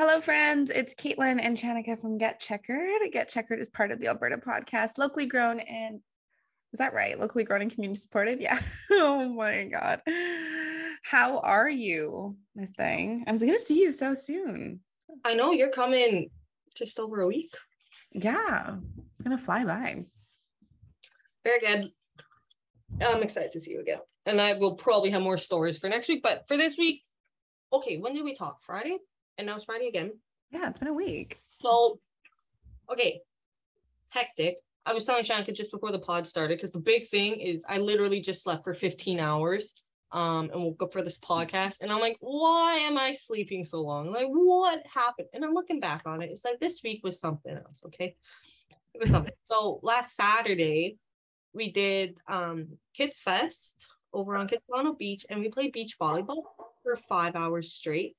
Hello, friends. It's Caitlin and Shanika from Get Checkered. Get Checkered is part of the Alberta podcast, locally grown and was that right? Locally grown and community supported. Yeah. oh my God. How are you, Miss Thing? I was going to see you so soon. I know you're coming just over a week. Yeah. It's going to fly by. Very good. I'm excited to see you again. And I will probably have more stories for next week. But for this week, okay, when did we talk? Friday? And now it's Friday again. Yeah, it's been a week. So, okay, hectic. I was telling Shanka just before the pod started because the big thing is I literally just slept for 15 hours um and woke up for this podcast and I'm like, why am I sleeping so long? Like, what happened? And I'm looking back on it. It's like this week was something else, okay? It was something. So last Saturday we did um Kids Fest over on Kitsilano Beach and we played beach volleyball for five hours straight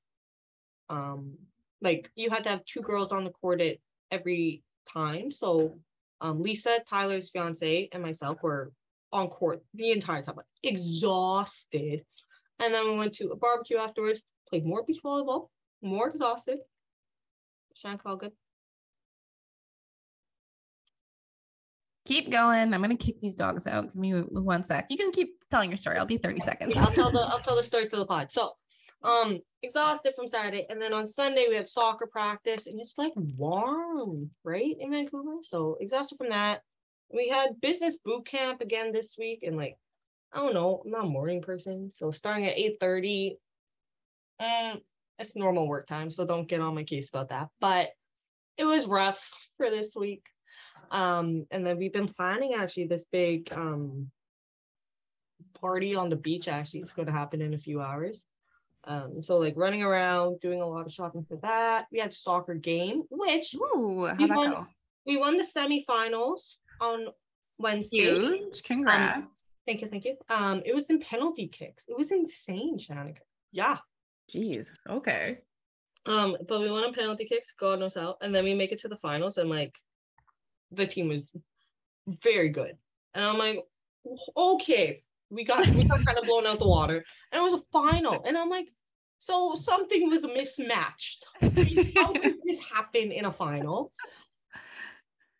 um like you had to have two girls on the court at every time. So um Lisa, Tyler's fiance, and myself were on court the entire time, like exhausted. And then we went to a barbecue afterwards, played more beach volleyball, more exhausted. Shank all good. Keep going. I'm gonna kick these dogs out. Give me one sec. You can keep telling your story. I'll be 30 seconds. I'll tell the I'll tell the story to the pod. So um exhausted from Saturday. And then on Sunday we had soccer practice and it's like warm, right? In Vancouver. So exhausted from that. We had business boot camp again this week and like I don't know, I'm not a morning person. So starting at 8 30. Um, it's normal work time, so don't get on my case about that. But it was rough for this week. Um, and then we've been planning actually this big um party on the beach actually it's going to happen in a few hours um, so like running around, doing a lot of shopping for that. We had soccer game, which Ooh, we won, go? we won the semifinals on Wednesday. Huge. Congrats. Um, thank you, thank you. Um, it was in penalty kicks. It was insane, Shanika. Yeah. Jeez. Okay. Um, but we won on penalty kicks, God knows how. And then we make it to the finals, and like the team was very good. And I'm like, okay, we got we got kind of blown out the water. And it was a final. And I'm like, so something was mismatched. How did this happen in a final?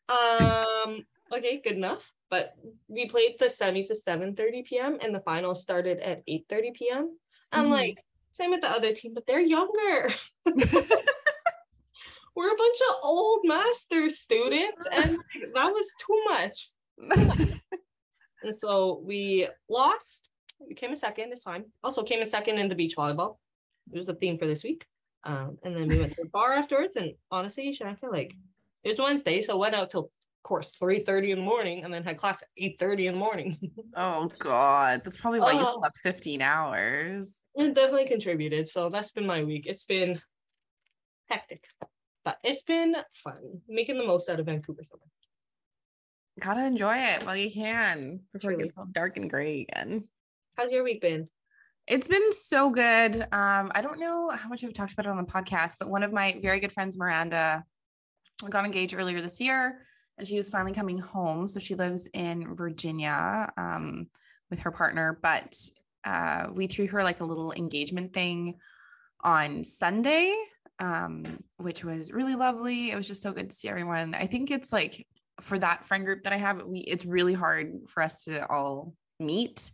Um, okay, good enough. But we played the semis at 7 30 p.m. and the final started at 8 30 p.m. And mm. like, same with the other team, but they're younger. We're a bunch of old master students, and that was too much. and so we lost. We came in second this time. Also came in second in the beach volleyball. It was the theme for this week. Um, and then we went to the bar afterwards. And honestly, I feel like it was Wednesday, so went out till of course 3 30 in the morning and then had class at 8 30 in the morning oh god that's probably why uh, you slept 15 hours it definitely contributed so that's been my week it's been hectic but it's been fun making the most out of vancouver summer gotta enjoy it while you can before Truly. it gets all dark and gray again how's your week been it's been so good um i don't know how much i've talked about it on the podcast but one of my very good friends miranda got engaged earlier this year and she was finally coming home. So she lives in Virginia um, with her partner, but uh, we threw her like a little engagement thing on Sunday, um, which was really lovely. It was just so good to see everyone. I think it's like for that friend group that I have, we it's really hard for us to all meet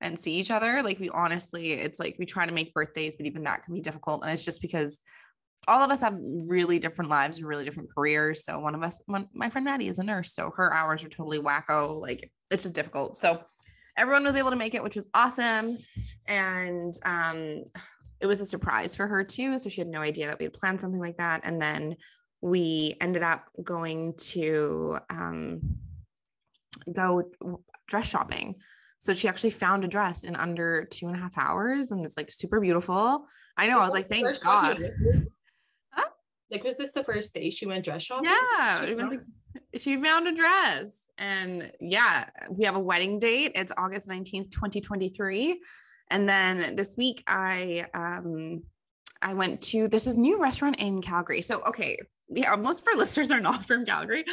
and see each other. Like we honestly, it's like we try to make birthdays, but even that can be difficult. And it's just because all of us have really different lives and really different careers. So one of us, one, my friend Maddie is a nurse, so her hours are totally wacko. Like it's just difficult. So everyone was able to make it, which was awesome. And um, it was a surprise for her too. So she had no idea that we had planned something like that. And then we ended up going to um, go dress shopping. So she actually found a dress in under two and a half hours, and it's like super beautiful. I know. I was like, thank God. Like, was this the first day she went dress shopping? Yeah, she, she found a dress. And yeah, we have a wedding date. It's August 19th, 2023. And then this week I um I went to this is new restaurant in Calgary. So okay, yeah, most of our listeners are not from Calgary.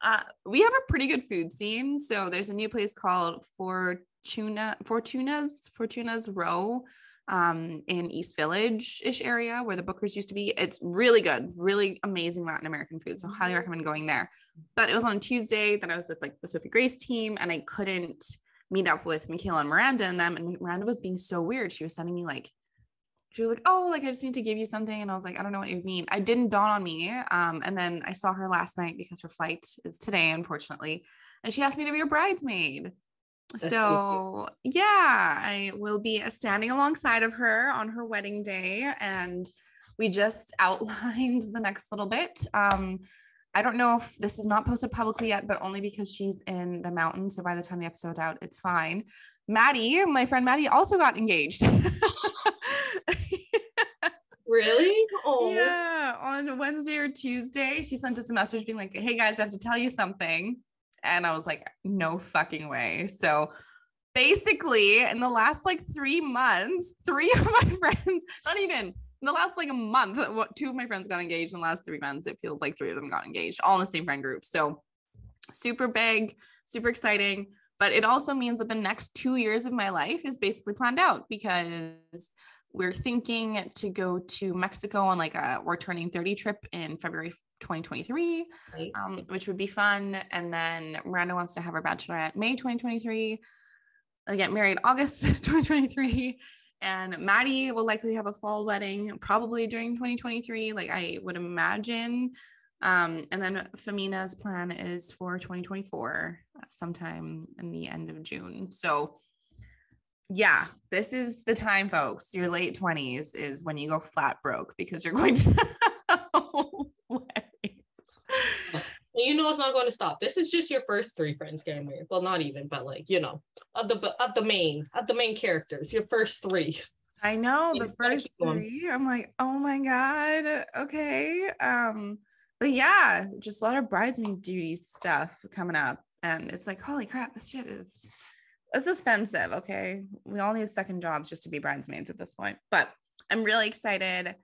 Uh, we have a pretty good food scene. So there's a new place called Fortuna Fortuna's Fortuna's Row um, in East Village ish area where the Bookers used to be. It's really good, really amazing Latin American food. So, highly recommend going there. But it was on Tuesday that I was with like the Sophie Grace team, and I couldn't meet up with Michaela and Miranda and them. And Miranda was being so weird. She was sending me like, she was like, "Oh, like I just need to give you something," and I was like, "I don't know what you mean." I didn't dawn on me. Um, and then I saw her last night because her flight is today, unfortunately, and she asked me to be her bridesmaid. so yeah, I will be standing alongside of her on her wedding day, and we just outlined the next little bit. Um, I don't know if this is not posted publicly yet, but only because she's in the mountains. So by the time the episode's out, it's fine. Maddie, my friend Maddie, also got engaged. really? Oh. Yeah. On Wednesday or Tuesday, she sent us a message being like, hey guys, I have to tell you something. And I was like, no fucking way. So basically, in the last like three months, three of my friends, not even in the last like a month, two of my friends got engaged in the last three months. It feels like three of them got engaged, all in the same friend group. So super big, super exciting. But it also means that the next two years of my life is basically planned out because we're thinking to go to Mexico on like a we're turning 30 trip in February 2023, right. um, which would be fun. And then Miranda wants to have her bachelorette May 2023. I get married August 2023. And Maddie will likely have a fall wedding probably during 2023, like I would imagine. Um, and then Femina's plan is for 2024, sometime in the end of June. So yeah, this is the time, folks. Your late 20s is when you go flat broke because you're going to You know it's not going to stop. This is just your first three friends getting married. Well, not even, but like you know, at the at the main at the main characters, your first three. I know the first three. I'm like, oh my god, okay. Um, but yeah, just a lot of bridesmaid duty stuff coming up, and it's like, holy crap, this shit is it's expensive. Okay. We all need second jobs just to be bridesmaids at this point. But I'm really excited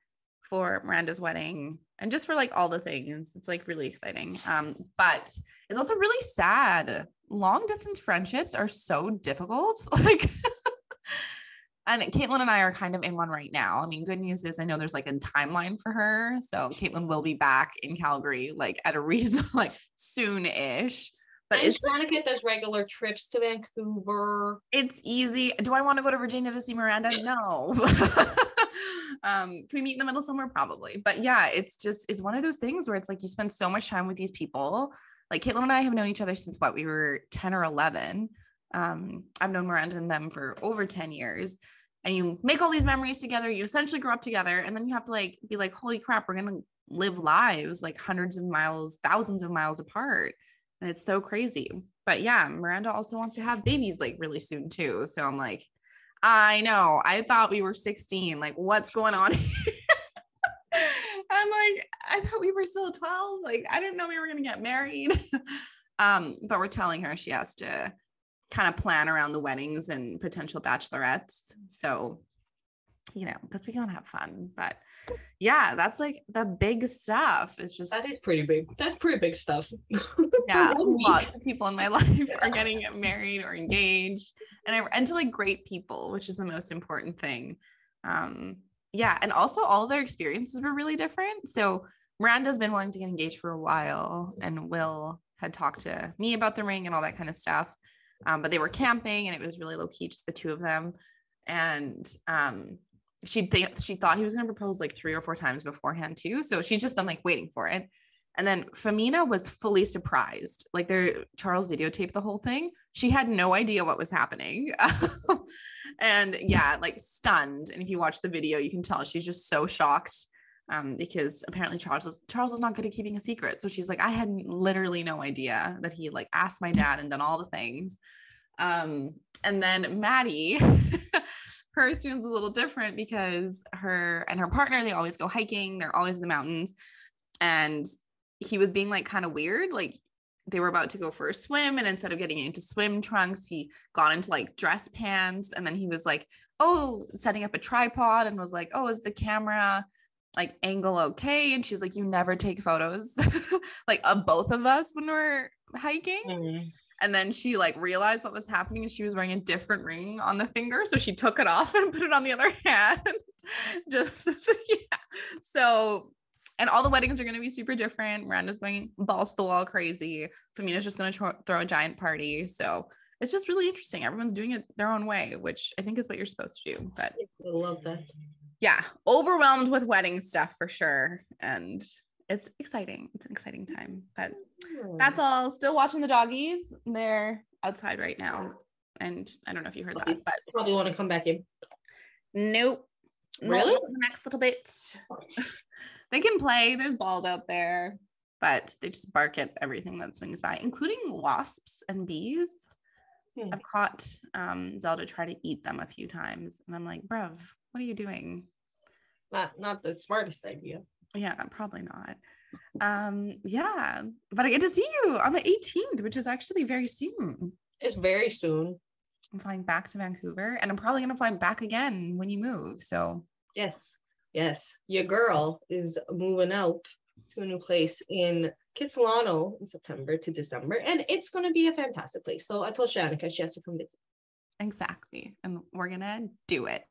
for Miranda's wedding and just for like all the things. It's like really exciting. Um, but it's also really sad. Long distance friendships are so difficult. Like and Caitlin and I are kind of in one right now. I mean, good news is I know there's like a timeline for her. So Caitlin will be back in Calgary like at a reason like soon-ish. But I'm it's trying just, to get those regular trips to Vancouver. It's easy. Do I want to go to Virginia to see Miranda? No. um, can we meet in the middle somewhere? Probably. But yeah, it's just it's one of those things where it's like you spend so much time with these people. Like Caitlin and I have known each other since what we were 10 or 11. Um, I've known Miranda and them for over 10 years. And you make all these memories together, you essentially grow up together, and then you have to like be like, holy crap, we're gonna live lives like hundreds of miles, thousands of miles apart and it's so crazy. But yeah, Miranda also wants to have babies like really soon too. So I'm like, I know. I thought we were 16. Like, what's going on I'm like, I thought we were still 12. Like, I didn't know we were gonna get married. um, but we're telling her she has to kind of plan around the weddings and potential bachelorettes. So, you know, because we to have fun. But yeah, that's like the big stuff. It's just that is pretty big. That's pretty big stuff. yeah, lots of people in my life are getting married or engaged, and I and to like great people, which is the most important thing. Um, yeah, and also all their experiences were really different. So Miranda's been wanting to get engaged for a while, and Will had talked to me about the ring and all that kind of stuff. Um, but they were camping, and it was really low key, just the two of them. And um, she think she thought he was going to propose like three or four times beforehand too. So she's just been like waiting for it. And then Femina was fully surprised. Like their Charles videotaped the whole thing. She had no idea what was happening. and yeah, like stunned. And if you watch the video, you can tell she's just so shocked. Um, because apparently Charles is Charles is not good at keeping a secret. So she's like, I had literally no idea that he like asked my dad and done all the things. Um, and then Maddie her is a little different because her and her partner they always go hiking they're always in the mountains. And he was being like kind of weird like they were about to go for a swim and instead of getting into swim trunks he got into like dress pants and then he was like oh setting up a tripod and was like oh is the camera like angle okay? And she's like you never take photos like of both of us when we're hiking. Mm-hmm. And then she like realized what was happening and she was wearing a different ring on the finger. So she took it off and put it on the other hand. Just yeah. So and all the weddings are going to be super different. Miranda's going balls to the wall crazy. Famina's just going to tr- throw a giant party. So it's just really interesting. Everyone's doing it their own way, which I think is what you're supposed to do. But I love that. yeah, overwhelmed with wedding stuff for sure. And it's exciting. It's an exciting time. But that's all. Still watching the doggies. They're outside right now. And I don't know if you heard that, but Probably want to come back in. nope. Really? The next little bit. they can play. There's balls out there, but they just bark at everything that swings by, including wasps and bees. Hmm. I've caught um, Zelda try to eat them a few times, and I'm like, bruv, what are you doing? Not not the smartest idea. Yeah, probably not. Um, yeah, but I get to see you on the 18th, which is actually very soon. It's very soon. I'm flying back to Vancouver, and I'm probably gonna fly back again when you move. So Yes, yes. Your girl is moving out to a new place in Kitsilano in September to December, and it's going to be a fantastic place. So I told Shanika she has to come visit. exactly, and we're gonna do it.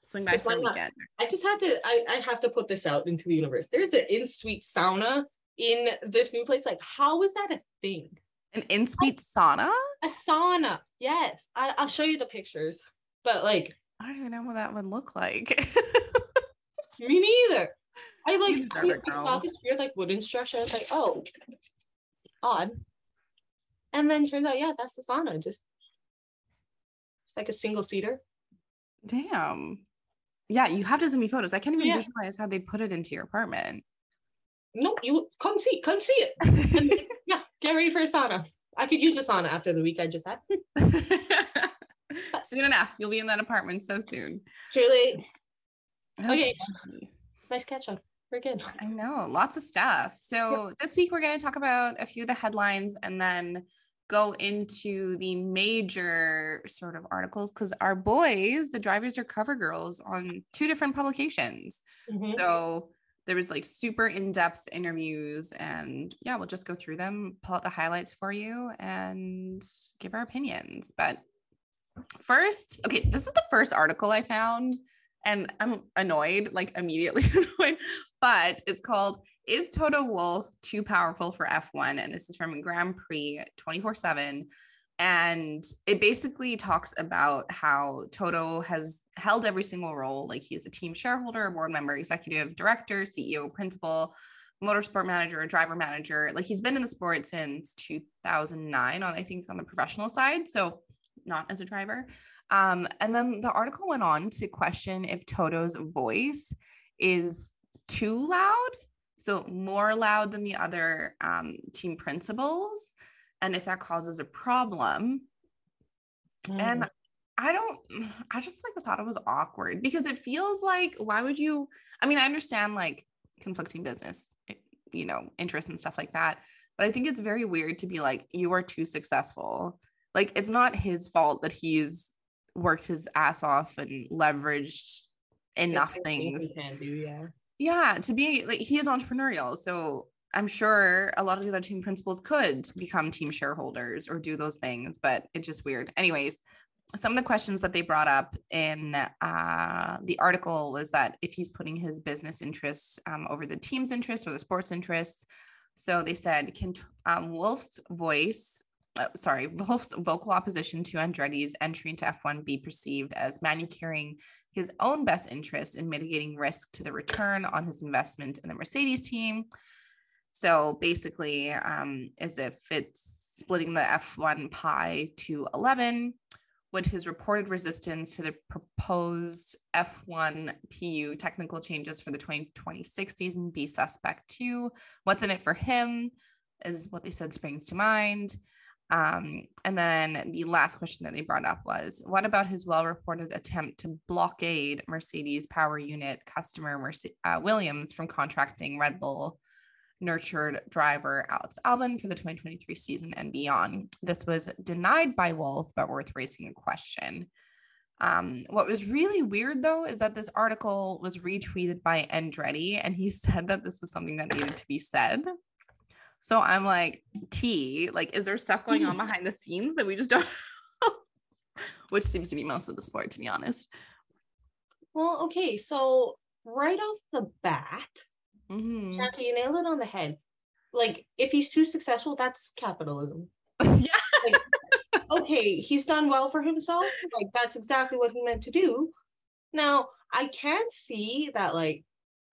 Swing back for the weekend. I just had to. I, I have to put this out into the universe. There's an in-suite sauna in this new place. Like, how is that a thing? An in-suite sauna. A sauna. Yes, I, I'll show you the pictures. But like, I don't even know what that would look like. me neither. I like I, I saw this weird like wooden structure. I was like, oh, odd. And then turns out, yeah, that's the sauna. Just it's like a single seater. Damn. Yeah, you have to send me photos. I can't even Yeah. visualize how they put it into your apartment. Nope, you come see, come see it. And yeah, get ready for a sauna. I could use a sauna after the week I just had. soon enough, you'll be in that apartment so soon. Truly, Okay. nice catch up. We're good. I know, lots of stuff. So this week we're going to talk about a few of the headlines and then go into the major sort of articles because our boys, the drivers are cover girls on two different publications. Mhm. So there was like super in-depth interviews and yeah, we'll just go through them, pull out the highlights for you and give our opinions. But first, okay, this is the first article I found and I'm annoyed, like immediately annoyed, but it's called Is Toto Wolff Too Powerful for F1? And this is from Grand Prix 24 7. And it basically talks about how Toto has held every single role. Like he is a team shareholder, board member, executive director, CEO, principal, motorsport manager, driver manager. Like he's been in the sport since 2009 on, I think, on the professional side. So not as a driver. Um, and then the article went on to question if Toto's voice is too loud, so more loud than the other um, team principals, and if that causes a problem. And Mm. I don't, I just like thought it was awkward because it feels like, why would you? I mean, I understand like conflicting business, eh, you know, interests and stuff like that. But I think it's very weird to be like, you are too successful. Like, it's not his fault that he's worked his ass off and leveraged enough things can do, yeah. Yeah to be like he is entrepreneurial so i'm sure a lot of the other team principals could become team shareholders or do those things but it's just weird. Anyways some of the questions that they brought up in uh, the article was that if he's putting his business interests um, over the team's interests or the sports interests. So they said can um, wolff's voice uh, sorry wolff's vocal opposition to andretti's entry into f1 be perceived as manicuring his own best interest in mitigating risk to the return on his investment in the Mercedes team. So basically, um, as if it's splitting the F1 pie to 11, would his reported resistance to the proposed F1 PU technical changes for the 2026 season be suspect too? What's in it for him? Is what they said springs to mind. Um, and then the last question that they brought up was what about his well reported attempt to blockade Mercedes power unit customer Merce- uh, Williams from contracting Red Bull nurtured driver Alex Albon for the 2023 season and beyond? This was denied by Wolff, but worth raising a question. Um, what was really weird though is that this article was retweeted by Andretti, and he said that this was something that needed to be said. So I'm like, T, like, is there stuff going on behind the scenes that we just don't Which seems to be most of the sport, to be honest. Well, okay, so right off the bat, Mhm. Jackie, you nailed it on the head. Like, if he's too successful, that's capitalism. yeah. okay, he's done well for himself. Like that's exactly what he meant to do. Now, I can see that like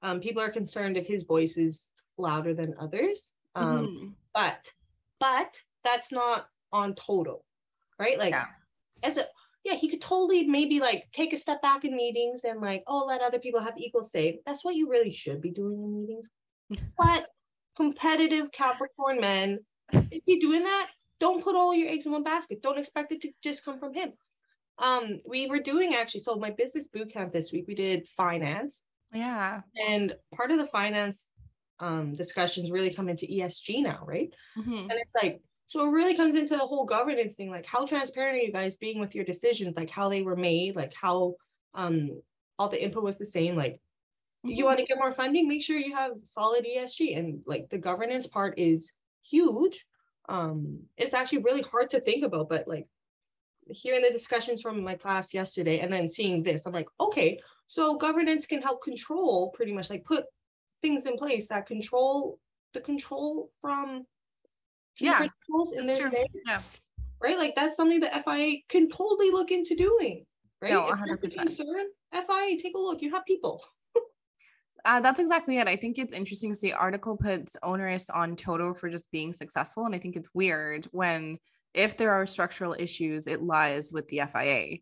um people are concerned if his voice is louder than others. Um Mhm. but but that's not on Toto. Right? Like Yeah. as a yeah, he could totally maybe like take a step back in meetings and like, oh, let other people have equal say. That's what you really should be doing in meetings. but competitive Capricorn men, if you're doing that, don't put all your eggs in one basket. Don't expect it to just come from him. Um, we were doing actually, so my business boot camp this week, we did finance, Yeah. and part of the finance um, discussions really come into ESG now, right? Mhm. And it's like, so it really comes into the whole governance thing. Like, how transparent are you guys being with your decisions? Like, how they were made, like, how um, all the input was the same. Like, you Mhm. want to get more funding, make sure you have solid ESG. And like, the governance part is huge. Um, it's actually really hard to think about, but like, hearing the discussions from my class yesterday and then seeing this, I'm like, okay, so governance can help control pretty much like put things in place that control the control from team Yeah, principals in their name, Yeah. right? Like that's something that FIA can totally look into doing, right? No, if that's a 100%. concern, FIA, take a look. You have people. Uh, that's exactly it. I think it's interesting because the article puts onerous on Toto for just being successful. And I think it's weird when, if there are structural issues, it lies with the FIA.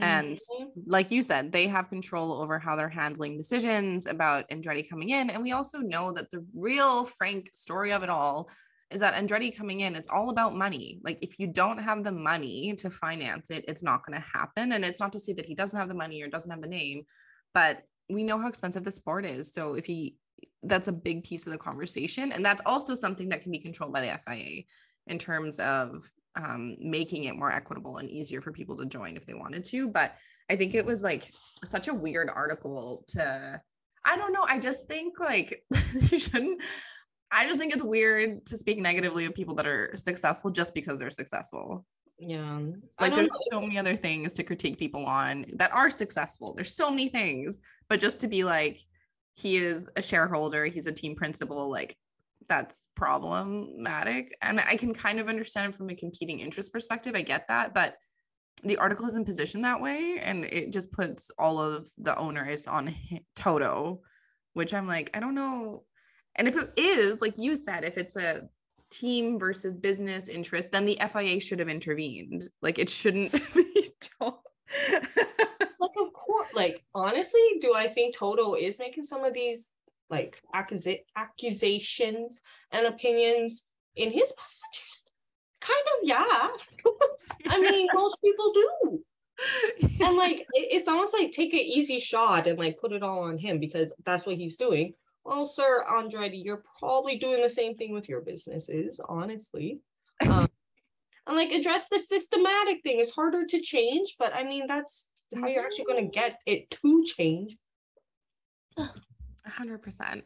And Mhm. like you said, they have control over how they're handling decisions about Andretti coming in. And we also know that the real frank story of it all is that Andretti coming in, it's all about money. Like if you don't have the money to finance it, it's not going to happen. And it's not to say that he doesn't have the money or doesn't have the name, but we know how expensive the sport is. So if he that's a big piece of the conversation. And that's also something that can be controlled by the FIA in terms of um, making it more equitable and easier for people to join if they wanted to. But I think it was like such a weird article to, I don't know. I just think like you shouldn't, I just think it's weird to speak negatively of people that are successful just because they're successful. Yeah. Like there's know. so many other things to critique people on that are successful. There's so many things, but just to be like, he is a shareholder, he's a team principal, like that's problematic. And I can kind of understand it from a competing interest perspective. I get that, but the article isn't positioned that way. And it just puts all of the owners on Toto, which I'm like, I don't know. And if it is, like you said, if it's a team versus business interest, then the FIA should have intervened. Like it shouldn't be told. like of course like honestly do i think toto is making some of these like accusa- accusations and opinions in his best interest kind of yeah. I mean most people do. And like it's almost like take an easy shot and like put it all on him because that's what he's doing. Well sir andretti you're probably doing the same thing with your businesses honestly. Um, and like address the systematic thing. It's harder to change but i mean that's how you're actually going to get it to change 100%.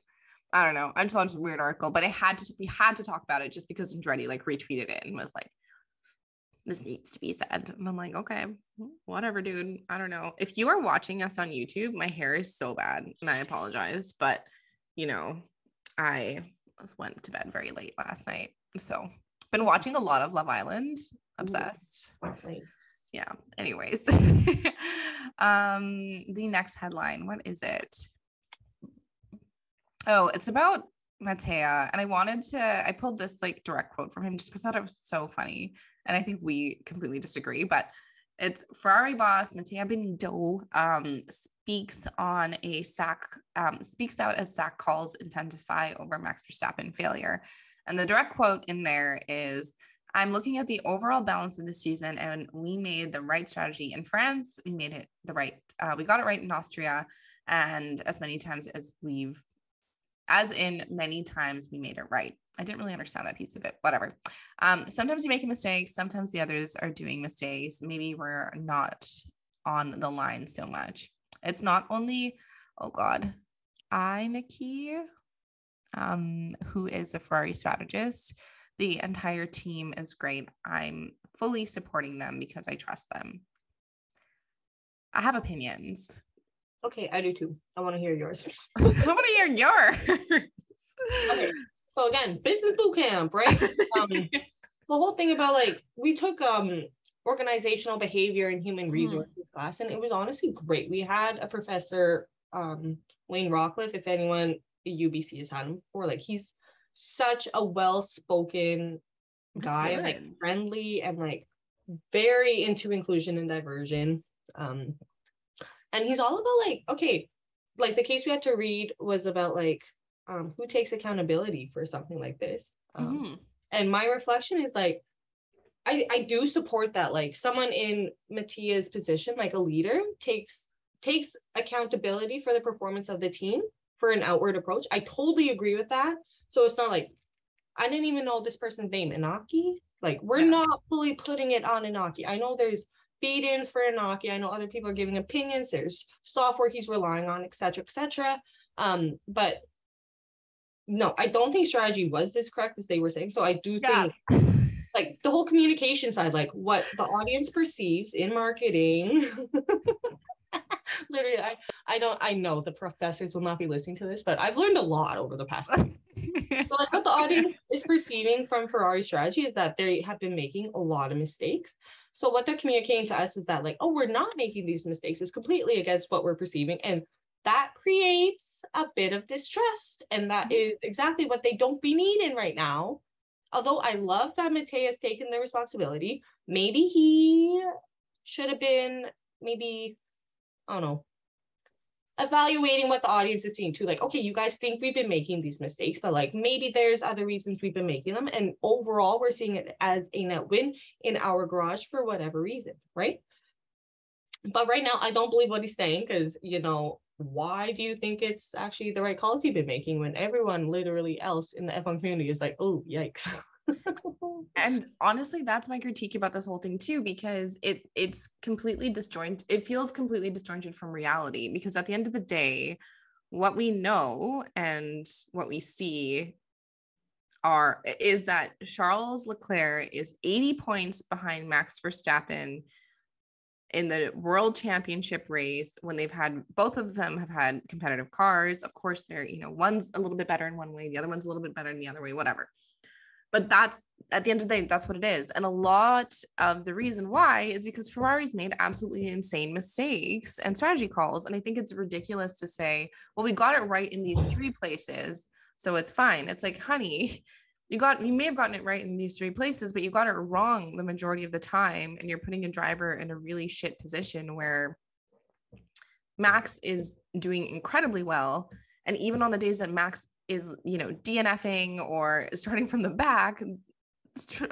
I don't know. I just was a weird article, but I had to we had to talk about it just because Andretti like retweeted it and was like, this needs to be said. And I'm like, okay, whatever, dude. I don't know. If you are watching us on YouTube, my hair is so bad and I apologize, but you know, I went to bed very late last night. So been watching a lot of Love Island. Obsessed. Yeah. Anyways. um, the next headline, what is it? Oh, it's about Mattia. And I wanted to, I pulled this like direct quote from him just because I thought it was so funny. And I think we completely disagree, but it's Ferrari boss Mattia Binotto um, speaks on a sack, um, speaks out as sack calls intensify over Max Verstappen failure. And the direct quote in there is I'm looking at the overall balance of the season, and we made the right strategy in France. We made it the right, uh, we got it right in Austria. And as many times as we've, as in many times we made it right. I didn't really understand that piece of it, whatever. Um, sometimes you make a mistake, sometimes the others are doing mistakes. Maybe we're not on the line so much. It's not only, oh God, Inaki, um, who is a Ferrari strategist. The entire team is great. I'm fully supporting them because I trust them. I have opinions. Okay, I do too. I want to hear yours. I want to hear yours. okay, so again, business boot camp, right? Um, the whole thing about like we took um organizational behavior and human mm-hmm. resources mm. class, and it was honestly great. We had a professor, um, Wayne Rockcliffe, if anyone at UBC has had him before, like he's such a well-spoken guy, like friendly and like very into inclusion and diversion. Um, and he's all about like, okay, like the case we had to read was about like um, who takes accountability for something like this. Um, mm-hmm. And my reflection is like, I, I do support that. Like someone in Mattia's position, like a leader, takes takes accountability for the performance of the team for an outward approach. I totally agree with that. So it's not like I didn't even know this person's name, Inaki. Like we're yeah. not fully putting it on Inaki. I know there's feed-ins for Inaki. I know other people are giving opinions. There's software he's relying on, etc., etc. Um, but no, I don't think strategy was as correct as they were saying. So I do yeah. think like the whole communication side, like what the audience perceives in marketing. Literally, I, I don't I know the professors will not be listening to this, but I've learned a lot over the past. so like what the audience is perceiving from Ferrari strategy is that they have been making a lot of mistakes. So what they're communicating to us is that like, oh, we're not making these mistakes. It's completely against what we're perceiving. And that creates a bit of distrust. And that mm-hmm. is exactly what they don't be needing right now. Although I love that Mattia's taken the responsibility, maybe he should have been maybe, I don't know, evaluating what the audience is seeing too. Like, okay, you guys think we've been making these mistakes, but like maybe there's other reasons we've been making them. And overall, we're seeing it as a net win in our garage for whatever reason, right? But right now, I don't believe what he's saying because, you know, why do you think it's actually the right calls you've been making when everyone literally else in the F1 community is like, oh, yikes. and honestly, that's my critique about this whole thing too, because it it's completely disjointed. It feels completely disjointed from reality. Because at the end of the day, what we know and what we see are is that Charles Leclerc is 80 points behind Max Verstappen in the world championship race when they've had both of them have had competitive cars of course they're you know one's a little bit better in one way the other one's a little bit better in the other way whatever but that's at the end of the day that's what it is. And a lot of the reason why is because ferrari's made absolutely insane mistakes and strategy calls. And i think it's ridiculous to say well we got it right in these three places so it's fine. It's like honey you got you may have gotten it right in these three places but you got it wrong the majority of the time and you're putting a driver in a really shit position where max is doing incredibly well. And even on the days that max is you know dnfing or starting from the back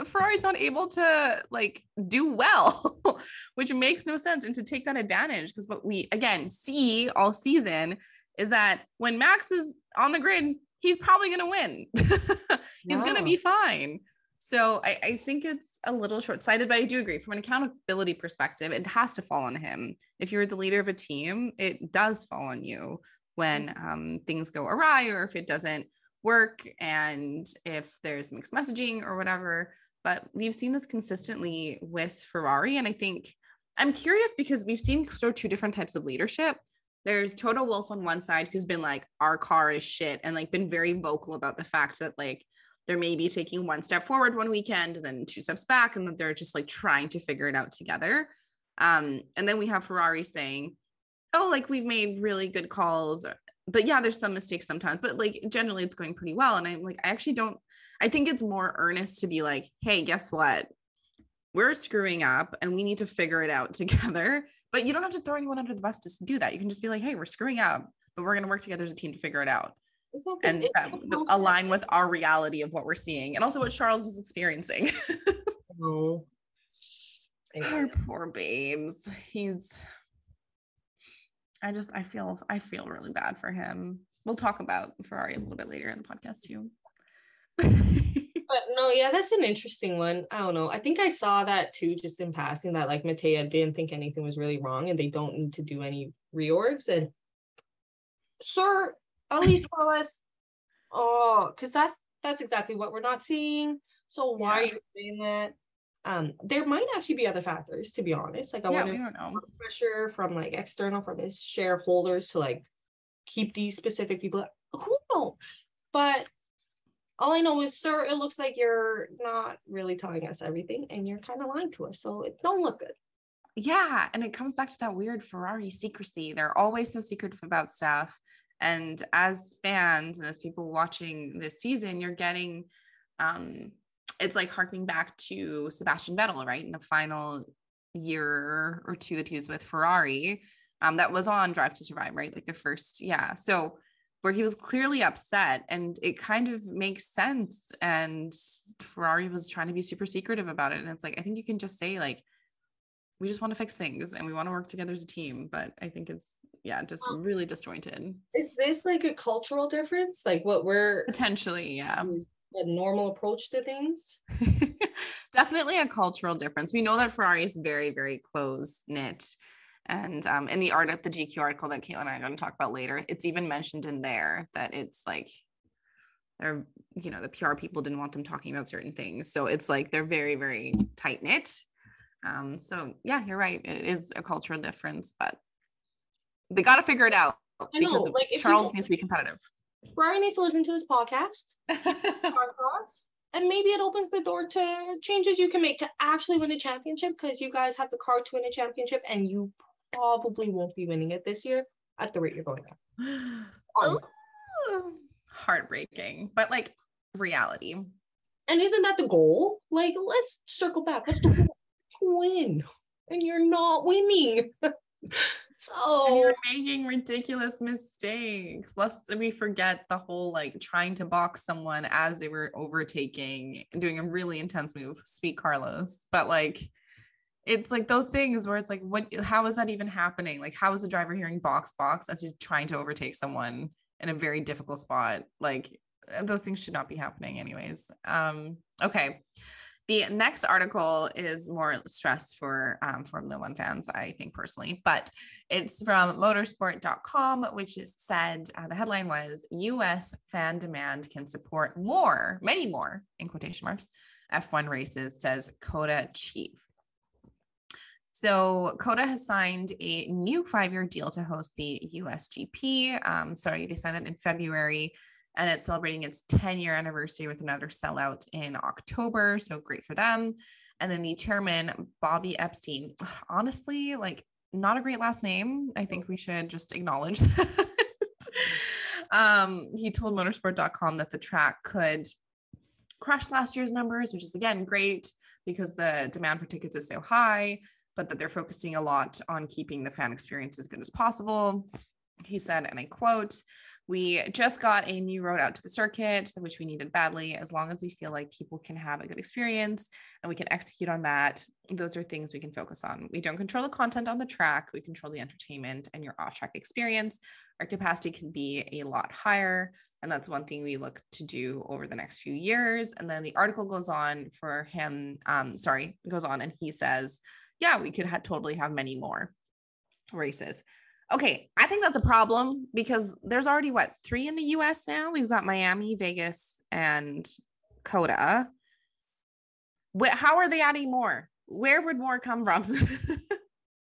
ferrari's not able to like do well which makes no sense and to take that advantage because what we again see all season is that when max is on the grid he's probably going to win. he's going to be fine. So I, I, think it's a little short sighted, but I do agree from an accountability perspective, it has to fall on him. If you're the leader of a team, it does fall on you when mm-hmm. um, things go awry or if it doesn't work and if there's mixed messaging or whatever. But we've seen this consistently with Ferrari. And I think I'm curious because we've seen sort of two different types of leadership there's Toto Wolff on one side who's been like, our car is shit, and like been very vocal about the fact that like they're maybe taking one step forward one weekend and then two steps back, and that they're just like trying to figure it out together. Um, and then we have Ferrari saying, oh, like we've made really good calls, but yeah, there's some mistakes sometimes, but like generally it's going pretty well. And I'm like, I actually don't, I think it's more earnest to be like, hey, guess what? We're screwing up and we need to figure it out together but you don't have to throw anyone under the bus to do that. You can just be like, hey, we're screwing up, but we're going to work together as a team to figure it out. And align with our reality of what we're seeing and also what Charles is experiencing. oh, our poor babes. He's, I just, I feel, I feel really bad for him. We'll talk about Ferrari a little bit later in the podcast too. but no, yeah, that's an interesting one. I don't know. I think I saw that too, just in passing, that like Mattia didn't think anything was really wrong and they don't need to do any reorgs. And sir, at least tell us oh, because that's that's exactly what we're not seeing. So why Yeah. are you saying that? Um, there might actually be other factors, to be honest. Like I yeah, wonder we don't know. pressure from like external from his shareholders to like keep these specific people. Who knows? But all I know is, sir, it looks like you're not really telling us everything, and you're kind of lying to us. So it don't look good. Yeah, and it comes back to that weird Ferrari secrecy. They're always so secretive about stuff. And as fans and as people watching this season, you're getting um it's like harking back to Sebastian Vettel, right? In the final year or two that he was with Ferrari. Um, that was on Drive to Survive, right? Like the first, yeah. So where he was clearly upset and it kind of makes sense. And Ferrari was trying to be super secretive about it. And it's like, I think you can just say, like, we just want to fix things and we want to work together as a team. But I think it's yeah, just Well- really disjointed. Is this like a cultural difference? Like what we're Potentially, yeah. A normal approach to things? Definitely a cultural difference. We know that Ferrari is very, very close knit. And um, in the art at the GQ article that Caitlin and I are going to talk about later, it's even mentioned in there that it's like they're, you know, the PR people didn't want them talking about certain things. So it's like they're very, very tight knit. Um, so yeah, you're right. It is a cultural difference, but they got to figure it out I know, like, if Charles needs to be competitive. Brian needs to listen to this podcast. our thoughts, and maybe it opens the door to changes you can make to actually win a championship because you guys have the card to win a championship, and you probably won't be winning it this year at the rate you're going at. Heartbreaking, but like reality. And isn't that the goal? Like, let's circle back. Win, and you're not winning. And so you're making ridiculous mistakes. Lest we forget the whole like trying to box someone as they were overtaking and doing a really intense move. Sweet Carlos. But like it's like those things where it's like, what how is that even happening? Like, how is the driver hearing box box as he's trying to overtake someone in a very difficult spot? Like those things should not be happening anyways. Um, okay. The next article is more stressed for um, Formula One fans, I think personally, but it's from motorsport.com, which is said uh, the headline was US fan demand can support more, many more, in quotation marks, F1 races, says COTA chief. So COTA has signed a new five-year deal to host the USGP. Um, sorry, they signed that in February, and it's celebrating its 10-year anniversary with another sellout in October. So great for them. And then the chairman, Bobby Epstein, honestly, like not a great last name. I think we should just acknowledge that. um, he told motorsport.com that the track could crush last year's numbers, which is again great because the demand for tickets is so high, but that they're focusing a lot on keeping the fan experience as good as possible. He said, and I quote, we just got a new road out to the circuit, which we needed badly. As long as we feel like people can have a good experience and we can execute on that, those are things we can focus on. We don't control the content on the track, we control the entertainment and your off track experience. Our capacity can be a lot higher. And that's one thing we look to do over the next few years. And then the article goes on for him, um, sorry, goes on and he says, yeah, we could ha- totally have many more races. Okay, I think that's a problem because there's already what three in the US now? We've got Miami, Vegas, and COTA. How are they adding more? Where would more come from?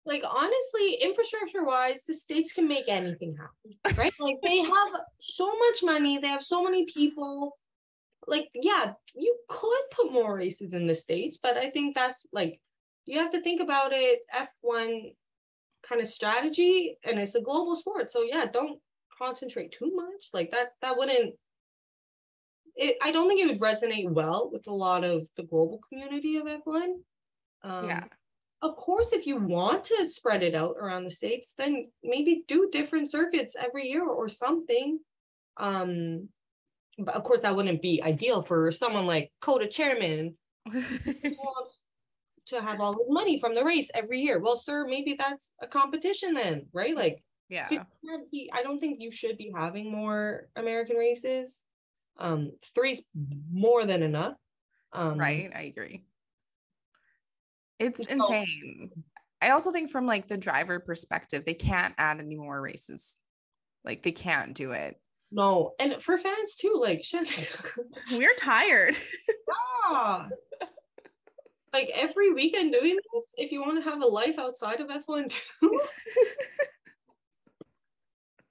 like honestly infrastructure wise the states can make anything happen right like they have so much money they have so many people like yeah you could put more races in the states but i think that's like you have to think about it f1 kind of strategy and it's a global sport so yeah don't concentrate too much like that that wouldn't it, i don't think it would resonate well with a lot of the global community of f1 um, yeah. of course, if you want to spread it out around the states, then maybe do different circuits every year or something. Um, but of course, that wouldn't be ideal for someone like COTA Chairman to have all his money from the race every year. Well, sir, maybe that's a competition then, right? Like, yeah. you I don't think you should be having more American races. Um, three's more than enough. Um, right i agree it's So- insane i also think from like the driver perspective they can't add any more races like they can't do it No, and for fans too, like shit. We're tired. yeah. Like every weekend doing this, if you want to have a life outside of F1 too.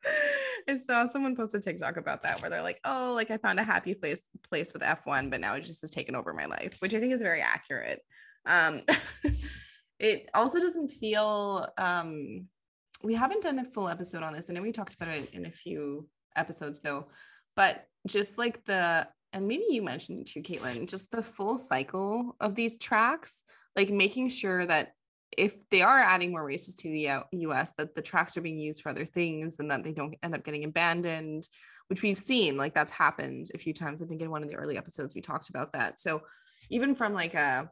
I saw someone post a TikTok about that where they're like, oh, like I found a happy place place with F1, but now it just has taken over my life, which I think is very accurate. Um it also doesn't feel um we haven't done a full episode on this. I know we talked about it in a few episodes though, but just like the and maybe you mentioned it too, Caitlin, just the full cycle of these tracks, like making sure that if they are adding more races to the US, that the tracks are being used for other things and that they don't end up getting abandoned, which we've seen, like that's happened a few times. I think in one of the early episodes we talked about that. So even from like a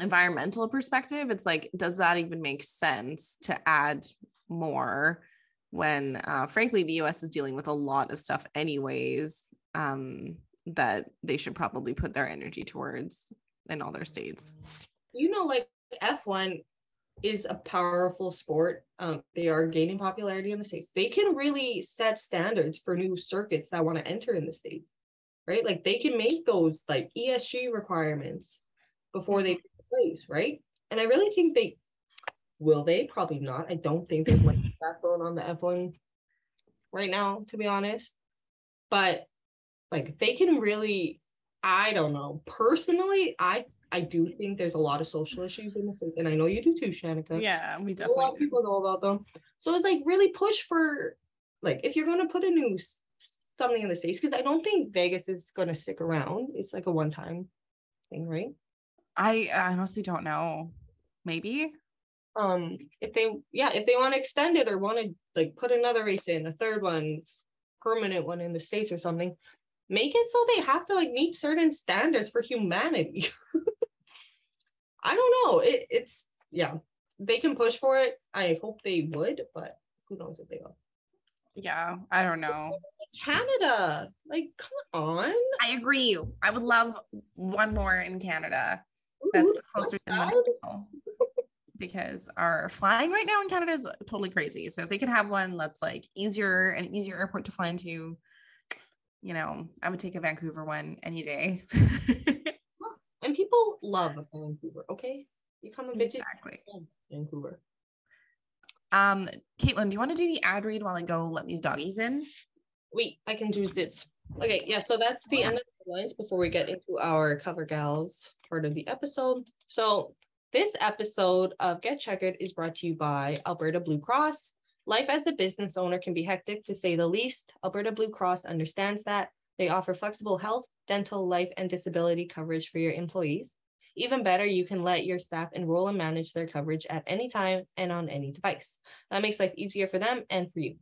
environmental perspective, it's like, does that even make sense to add more when uh, frankly the us is dealing with a lot of stuff anyways um, that they should probably put their energy towards in all their states you know like f1 is a powerful sport um, they are gaining popularity in the states they can really set standards for new circuits that want to enter in the states right like they can make those like esg requirements before they take place right and i really think they Will they? Probably not. I don't think there's much backbone on the F1 right now, to be honest. But like they can really, I don't know. Personally, I I do think there's a lot of social issues in the States, and I know you do too, Shanika. Yeah, we definitely. A lot of people know about them. So it's like really push for, like, if you're gonna put a new something in the states, because I don't think Vegas is gonna stick around. It's like a one-time thing, right? I honestly don't know. Maybe um if they yeah if they want to extend it or want to like put another race in a third one permanent one in the states or something make it so they have to like meet certain standards for humanity. I don't know. It, it's yeah. They can push for it. I hope they would but who knows if they will. Yeah i don't know. Canada like come on. I agree. I would love one more in canada that's Ooh, closer than because our flying right now in Canada is totally crazy. So if they could have one that's like easier and easier airport to fly into, you know, I would take a Vancouver one any day. and people love Vancouver. Okay, you come and visit exactly. Vancouver. Um, Caitlin, do you want to do the ad read while I go let these doggies in? Wait, I can do this. Okay, yeah. So that's the end of the lines before we get into our cover gals part of the episode. So this episode of Get Checkered is brought to you by Alberta Blue Cross. Life as a business owner can be hectic to say the least. Alberta Blue Cross understands that. They offer flexible health, dental, life, and disability coverage for your employees. Even better, you can let your staff enroll and manage their coverage at any time and on any device. That makes life easier for them and for you.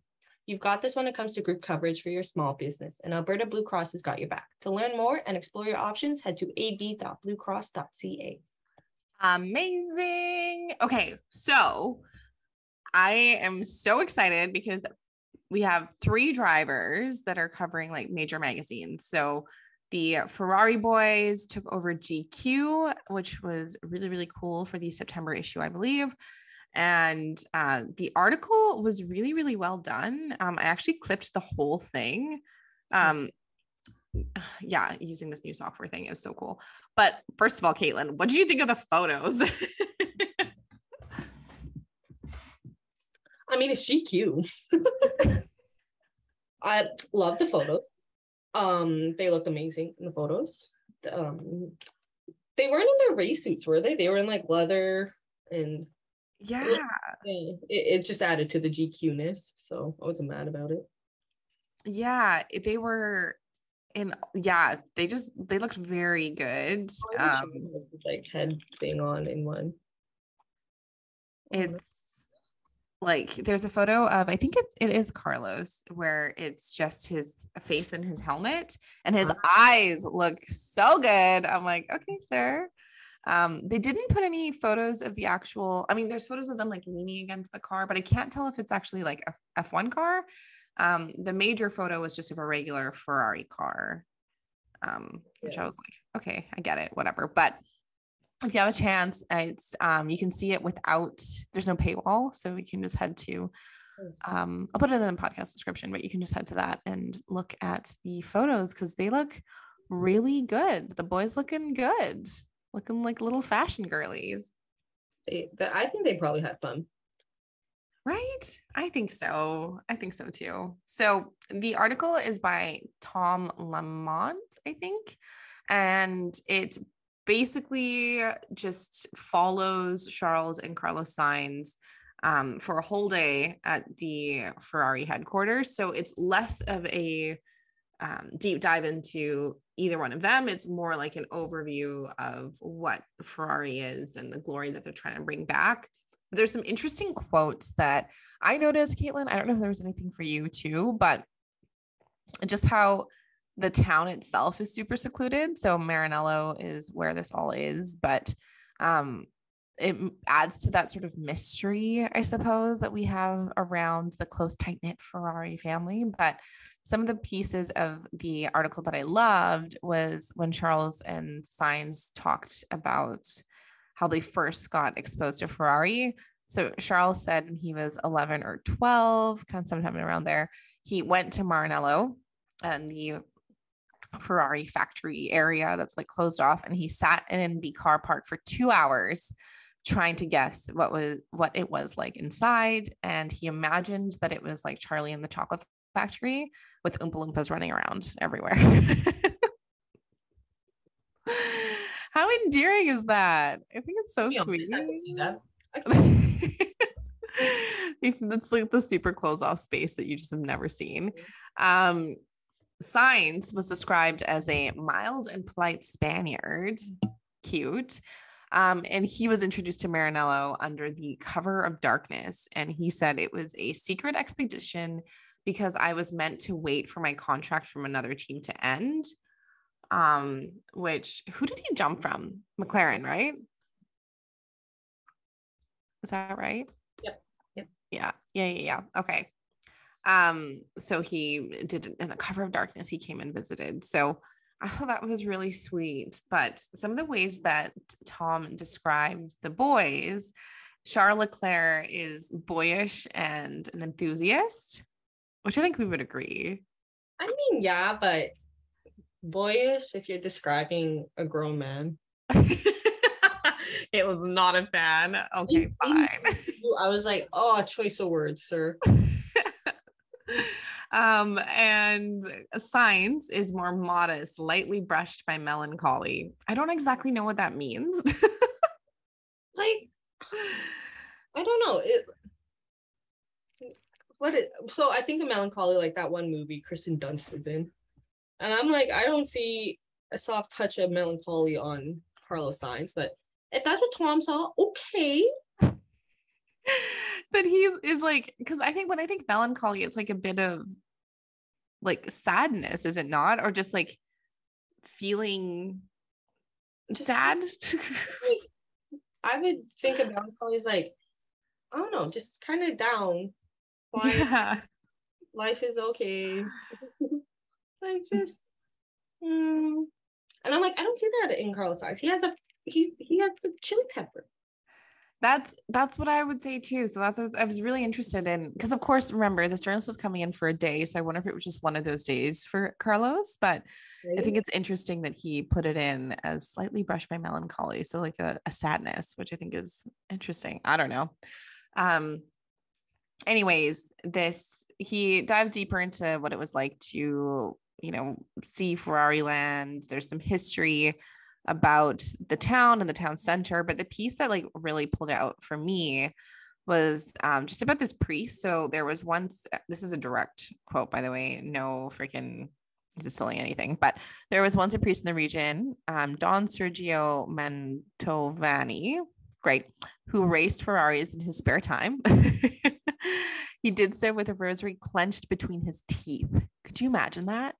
You've got this when it comes to group coverage for your small business, and Alberta Blue Cross has got your back. To learn more and explore your options, head to ab.bluecross.ca. Amazing. Okay, so I am so excited because we have three drivers that are covering like major magazines. So the Ferrari boys took over GQ, which was really, really cool for the September issue, I believe. And uh, the article was really, really well done. Um, I actually clipped the whole thing. Um, yeah, using this new software thing is so cool. But first of all, Caitlin, what did you think of the photos? I mean, is she cute? I love the photos. Um, they look amazing in the photos. Um, they weren't in their race suits, were they? They were in like leather and yeah, it, it just added to the GQ-ness. So I wasn't mad about it. Yeah, they were and yeah, they just they looked very good. Um, like head thing on in one. It's like there's a photo of I think it's it is Carlos where it's just his face and his helmet and his uh-huh. eyes look so good. I'm like, okay, sir. Um, they didn't put any photos of the actual. I mean, there's photos of them like leaning against the car, but I can't tell if it's actually like a F1 car um, the major photo was just of a regular Ferrari car, um, which. I was like, okay, I get it, whatever. But if you have a chance, it's um, you can see it without. There's no paywall, so you can just head to Um, I'll put it in the podcast description, but you can just head to that and look at the photos because they look really good. The boys looking good, looking like little fashion girlies. They, I think they probably had fun. Right? I think so. I think so too. So the article is by Tom Lamont, I think, and it basically just follows Charles and Carlos Sainz um, for a whole day at the Ferrari headquarters. So it's less of a um, deep dive into either one of them. It's more like an overview of what Ferrari is and the glory that they're trying to bring back. There's some interesting quotes that I noticed, Caitlin. I don't know if there was anything for you too, but just how the town itself is super secluded. So Maranello is where this all is, but um, it adds to that sort of mystery, I suppose, that we have around the close, tight knit Ferrari family. But some of the pieces of the article that I loved was when Charles and Sainz talked about how they first got exposed to Ferrari. So Charles said when he was 11 or 12, kind of sometime around there, he went to Maranello and the Ferrari factory area that's like closed off, and he sat in the car park for two hours trying to guess what was what it was like inside and he imagined that it was like charlie and the chocolate factory with oompa loompas running around everywhere. How endearing is that? I think it's so sweet. That's like the super closed off space that you just have never seen. Um Sainz was described as a mild and polite Spaniard. Cute. Um, and he was introduced to Maranello under the cover of darkness. And he said it was a secret expedition because I was meant to wait for my contract from another team to end. Um, which who did he jump from? McLaren, right? Is that right? Yep. Yep. Yeah. Yeah. Yeah. Yeah. Okay. Um, so he did in the cover of darkness, he came and visited. So I thought that was really sweet. But some of the ways that Tom described the boys, Charles Claire is boyish and an enthusiast, which I think we would agree. I mean, yeah, but boyish if you're describing a grown man. it was not a fan. Okay, fine. I was like, oh, choice of words, sir. um, and Sainz is more modest, lightly brushed by melancholy. I don't exactly know what that means. like, I don't know. It, what is so I think of melancholy like that one movie Kirsten Dunst was in. And I'm like, I don't see a soft touch of melancholy on Carlos Sainz, but if that's what Tom saw, okay. but he is like because i think when i think melancholy it's like a bit of like sadness is it not or just like feeling just, sad i would think of melancholy as like i don't know just kind of down like yeah. life is okay like just mm. and i'm like i don't see that in carlos Sainz. he has a he he has the chili pepper that's that's what I would say too. So that's what I was, I was really interested in because of course remember this journalist is coming in for a day, so I wonder if it was just one of those days for Carlos. But right. I think it's interesting that he put it in as slightly brushed by melancholy, so like a, a sadness, which I think is interesting. I don't know. Um. Anyways, this he dives deeper into what it was like to you know see Ferrari land. There's some history about the town and the town center. But the piece that like really pulled out for me was um, just about this priest. So there was once, this is a direct quote, by the way, no freaking distilling anything, but there was once a priest in the region, um, Don Sergio Mantovani, great, who raced Ferraris in his spare time. he did so with a rosary clenched between his teeth. Could you imagine that?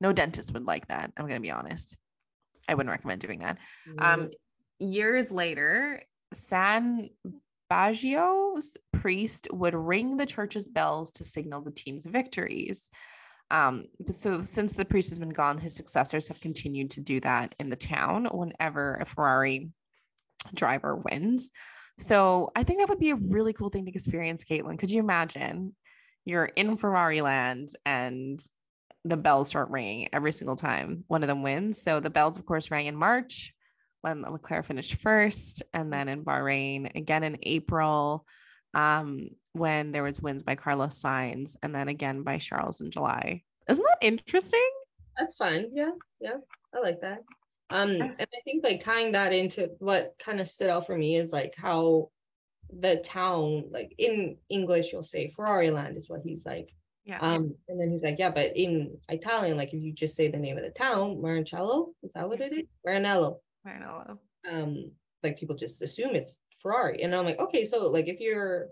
No dentist would like that. I'm going to be honest. I wouldn't recommend doing that. Um, years later, San Biagio's priest would ring the church's bells to signal the team's victories. Um, so since the priest has been gone, his successors have continued to do that in the town whenever a Ferrari driver wins. So I think that would be a really cool thing to experience, Caitlin. Could you imagine you're in Ferrari land and the bells start ringing every single time one of them wins? So the bells, of course, rang in March when Leclerc finished first, and then in Bahrain again in April um, when there was wins by Carlos Sainz, and then again by Charles in July. Isn't that interesting? That's fun. Yeah, yeah, I like that. Um, and I think like tying that into what kind of stood out for me is like how the town, like in English, you'll say Ferrari land is what he's like. Yeah. Um, and then he's like, yeah, but in Italian, like if you just say the name of the town, Maranello, is that what it is? Maranello. Maranello. Um, like people just assume it's Ferrari, and I'm like, okay, so like if you're,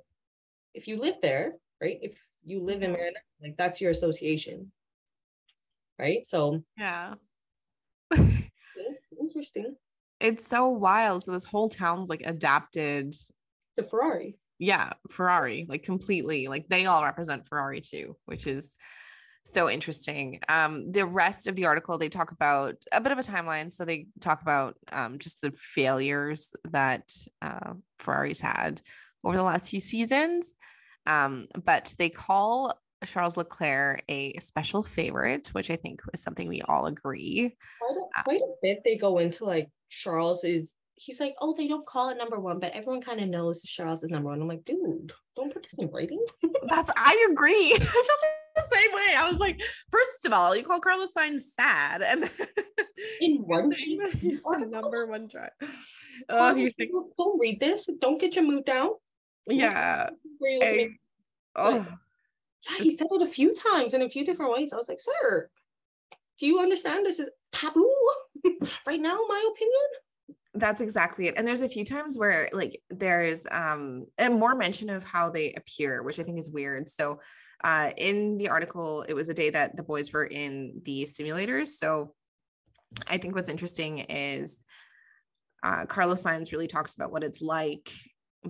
if you live there, right? If you live in Mhm. Maranello, like that's your association, right? So Yeah. interesting it's so wild. So this whole town's like adapted. to Ferrari. Yeah, Ferrari, like completely. Like they all represent Ferrari too, which is so interesting. Um, the rest of the article they talk about a bit of a timeline. So they talk about um, just the failures that uh, Ferrari's had over the last few seasons. Um, but they call Charles Leclerc a special favorite, which I think is something we all agree. quite a, quite a bit they go into like Charles is he's like, oh, they don't call it number one, but everyone kind of knows Charles is number one. I'm like, dude, don't put this in writing. That's I agree. I felt the same way. I was like, first of all, you call Carlos Sainz sad, and In one he's the number one driver. Oh, he's like, don't- read this. Don't get your mood down. yeah. I- oh, Yeah, he said it a few times in a few different ways. I was like, sir, do you understand this is taboo right now, in my opinion? That's exactly it. And there's a few times where like there is um and more mention of how they appear, which I think is weird. So uh in the article, it was a day that the boys were in the simulators. So I think what's interesting is uh, Carlos Sainz really talks about what it's like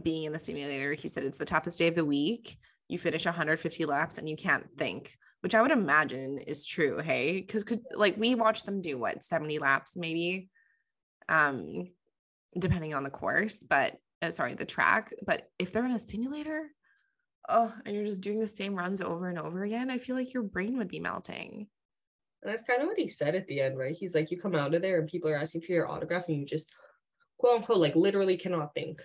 being in the simulator. He said it's the toughest day of the week. You finish 150 laps and you can't think, which I would imagine is true. Hey, because like we watch them do what 70 laps maybe, um, depending on the course, but uh, sorry, the track. But if they're in a simulator, oh, and you're just doing the same runs over and over again, I feel like your brain would be melting. And that's kind of what he said at the end, right? He's like, you come out of there and people are asking for your autograph and you just quote unquote like literally cannot think.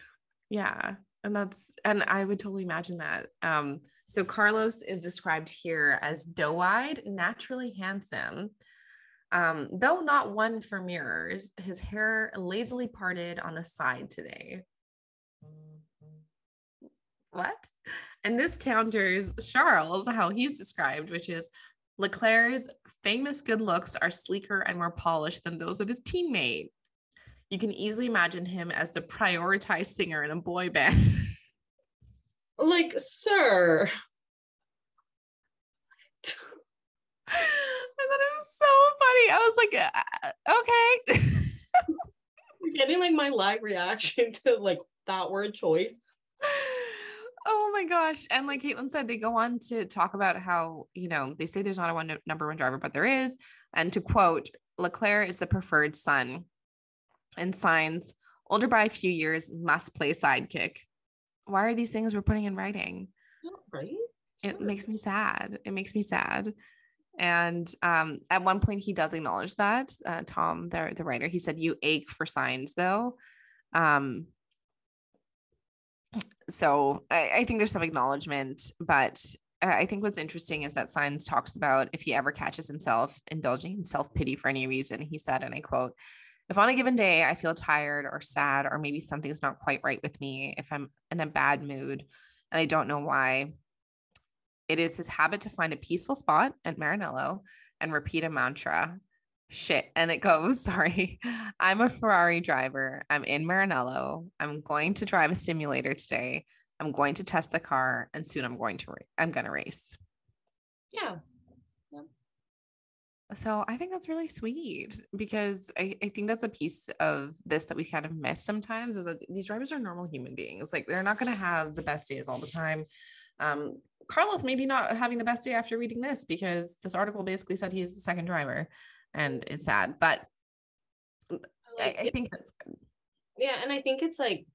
Yeah. And that's and I would totally imagine that. Um, so Carlos is described here as doe-eyed, naturally handsome. Um, though not one for mirrors, his hair lazily parted on the side today. What? And this counters Charles, how he's described, which is Leclerc's famous good looks are sleeker and more polished than those of his teammate. You can easily imagine him as the prioritized singer in a boy band. Like, sir, I thought it was so funny. I was like, uh, okay. you're getting like my live reaction to like that word choice. oh my gosh. And like Caitlin said, they go on to talk about how, you know, they say there's not a one number one driver, but there is. And to quote, Leclerc is the preferred son and Sainz older by a few years must play sidekick. Why are these things we're putting in writing? Right? It makes me sad. It makes me sad. And um, at one point, he does acknowledge that. Uh, Tom, the, the writer, he said, You ache for Sainz, though. Um, so I, I think there's some acknowledgement, but I think what's interesting is that Sainz talks about if he ever catches himself indulging in self pity for any reason. He said, and I quote, if on a given day I feel tired or sad, or maybe something's not quite right with me, if I'm in a bad mood and I don't know why, it is his habit to find a peaceful spot at Maranello and repeat a mantra. Shit. And it goes, sorry, I'm a Ferrari driver. I'm in Maranello. I'm going to drive a simulator today. I'm going to test the car and soon I'm going to, I'm going to race. Yeah. So I think that's really sweet because I, I think that's a piece of this that we kind of miss sometimes is that these drivers are normal human beings. Like they're not going to have the best days all the time. Um, Carlos maybe not having the best day after reading this because this article basically said he's the second driver and it's sad, but I, Like, I it- think that's good. yeah, and I think it's like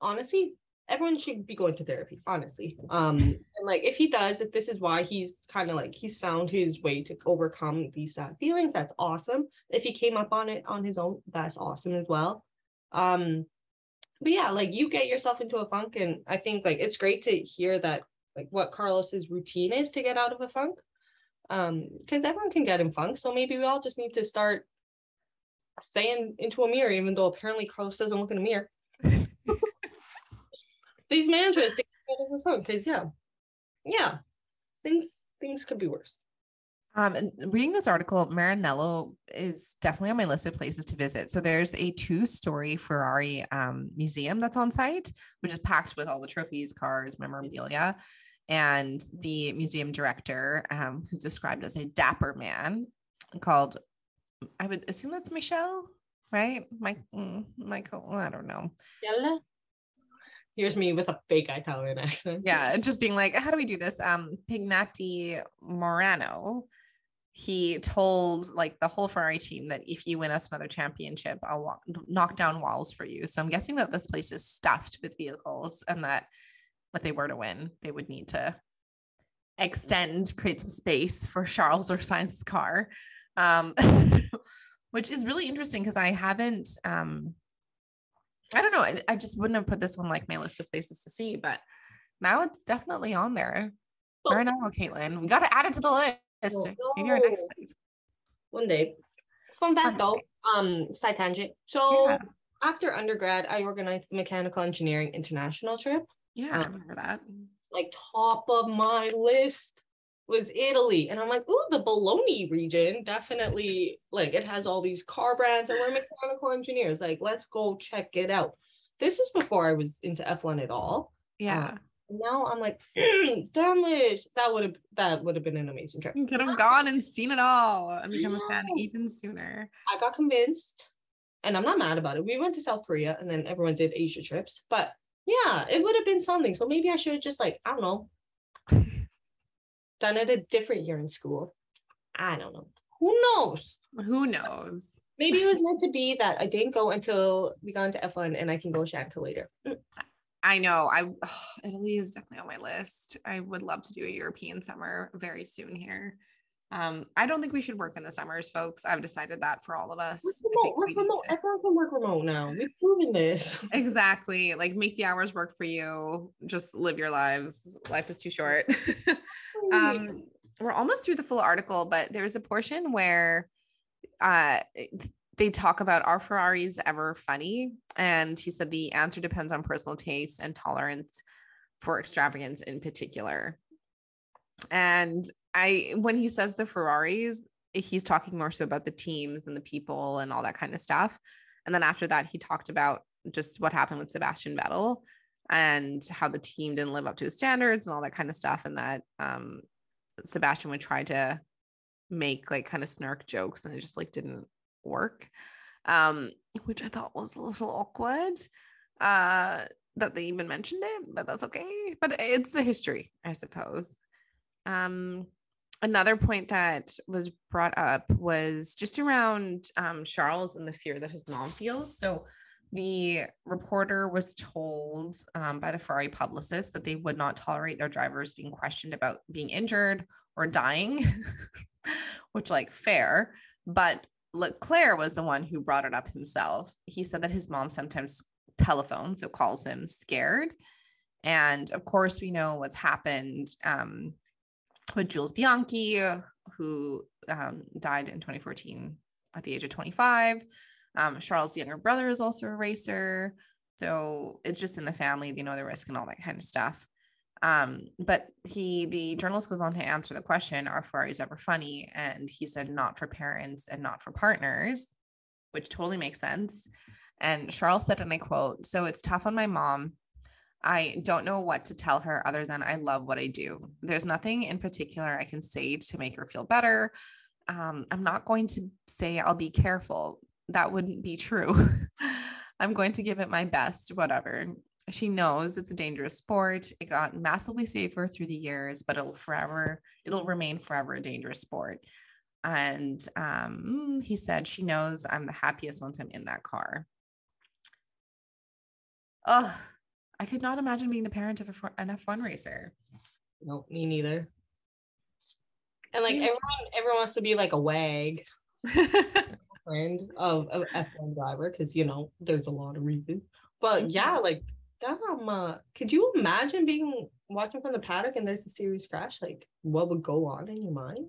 honestly, everyone should be going to therapy, honestly. Um, and like if he does, if this is why he's kind of like he's found his way to overcome these sad feelings, that's awesome. If he came up on it on his own, that's awesome as well. Um, but yeah, like you get yourself into a funk, and I think like it's great to hear that like what Carlos's routine is to get out of a funk. Um, because everyone can get in funk, so maybe we all just need to start saying into a mirror, even though apparently Carlos doesn't look in a mirror. These mantras to get out of a funk, because yeah, yeah, things things could be worse. Um, and reading this article, Maranello is definitely on my list of places to visit. So there's a two-story Ferrari um, museum that's on site, which is packed with all the trophies, cars, memorabilia, and the museum director, um, who's described as a dapper man, called I would assume that's Michelle, right? Mike, mm, Michael. I don't know. Yella. Here's me with a fake Italian accent. Yeah, just being like, how do we do this? Um, Pignatti Morano he told like the whole Ferrari team that if you win us another championship, I'll walk, knock down walls for you. So I'm guessing that this place is stuffed with vehicles and that if they were to win, they would need to extend, create some space for Charles or Sainz's car. Um, which is really interesting because I haven't um I don't know, I, I just wouldn't have put this on like my list of places to see, but now it's definitely on there. Oh. Maranello, Caitlin. We got to add it to the list. Oh, Maybe our next place. One day. Fun fact though, um, side tangent. So yeah. after undergrad, I organized the Mechanical Engineering International trip. Yeah, um, I remember that. Like top of my list was Italy. And I'm like, ooh, the Bologna region definitely like it has all these car brands and we're mechanical engineers. Like, let's go check it out. This is before I was into F1 at all. Yeah. Um, now I'm like, mm, damn it, that would have that would have been an amazing trip. You could have gone and seen it all and become a fan even sooner. I got convinced, and I'm not mad about it. We went to South Korea, and then everyone did Asia trips. But yeah, it would have been something. So maybe I should have just like I don't know, done it a different year in school. I don't know. Who knows? Who knows? Maybe it was meant to be that I didn't go until we got into F1 and I can go Shanka later. Mm. I know. I oh, Italy is definitely on my list. I would love to do a European summer very soon here. Um, I don't think we should work in the summers, folks. I've decided that for all of us. Remote, work remote. To... Everyone can work remote now. We've proven this. Exactly. Like make the hours work for you. Just live your lives. Life is too short. um, we're almost through the full article, but there's a portion where uh they talk about are Ferraris ever funny? And he said the answer depends on personal taste and tolerance for extravagance in particular. And I, when he says the Ferraris, he's talking more so about the teams and the people and all that kind of stuff. And then after that, he talked about just what happened with Sebastian Vettel and how the team didn't live up to his standards and all that kind of stuff. And that um, Sebastian would try to make like kind of snark jokes and it just like didn't work, um, which I thought was a little awkward uh, that they even mentioned it, but that's okay. But it's the history, I suppose. Um, another point that was brought up was just around um, Charles and the fear that his mom feels. So the reporter was told um, by the Ferrari publicist that they would not tolerate their drivers being questioned about being injured or dying, which like fair. But Leclerc was the one who brought it up himself. He said that his mom sometimes telephones, so calls him scared. And of course, we know what's happened um, with Jules Bianchi, who um, died in 2014 at the age of 25. Um, Charles' younger brother is also a racer. So it's just in the family, they know the risk and all that kind of stuff. Um, but he, the journalist goes on to answer the question, are Ferraris ever funny? And he said, not for parents and not for partners, which totally makes sense. And Charles said, and I quote, so it's tough on my mom. I don't know what to tell her other than I love what I do. There's nothing in particular I can say to make her feel better. Um, I'm not going to say I'll be careful. That wouldn't be true. I'm going to give it my best, whatever she knows it's a dangerous sport. It got massively safer through the years, but it'll forever, it'll remain forever a dangerous sport. And um, he said, she knows I'm the happiest once I'm in that car. Oh, I could not imagine being the parent of a, fr- an F1 racer. No, me neither. And like Yeah. everyone, everyone wants to be like a wag friend of of F1 driver because you know there's a lot of reasons. But yeah, like um, uh, could you imagine being watching from the paddock and there's a serious crash? Like, what would go on in your mind?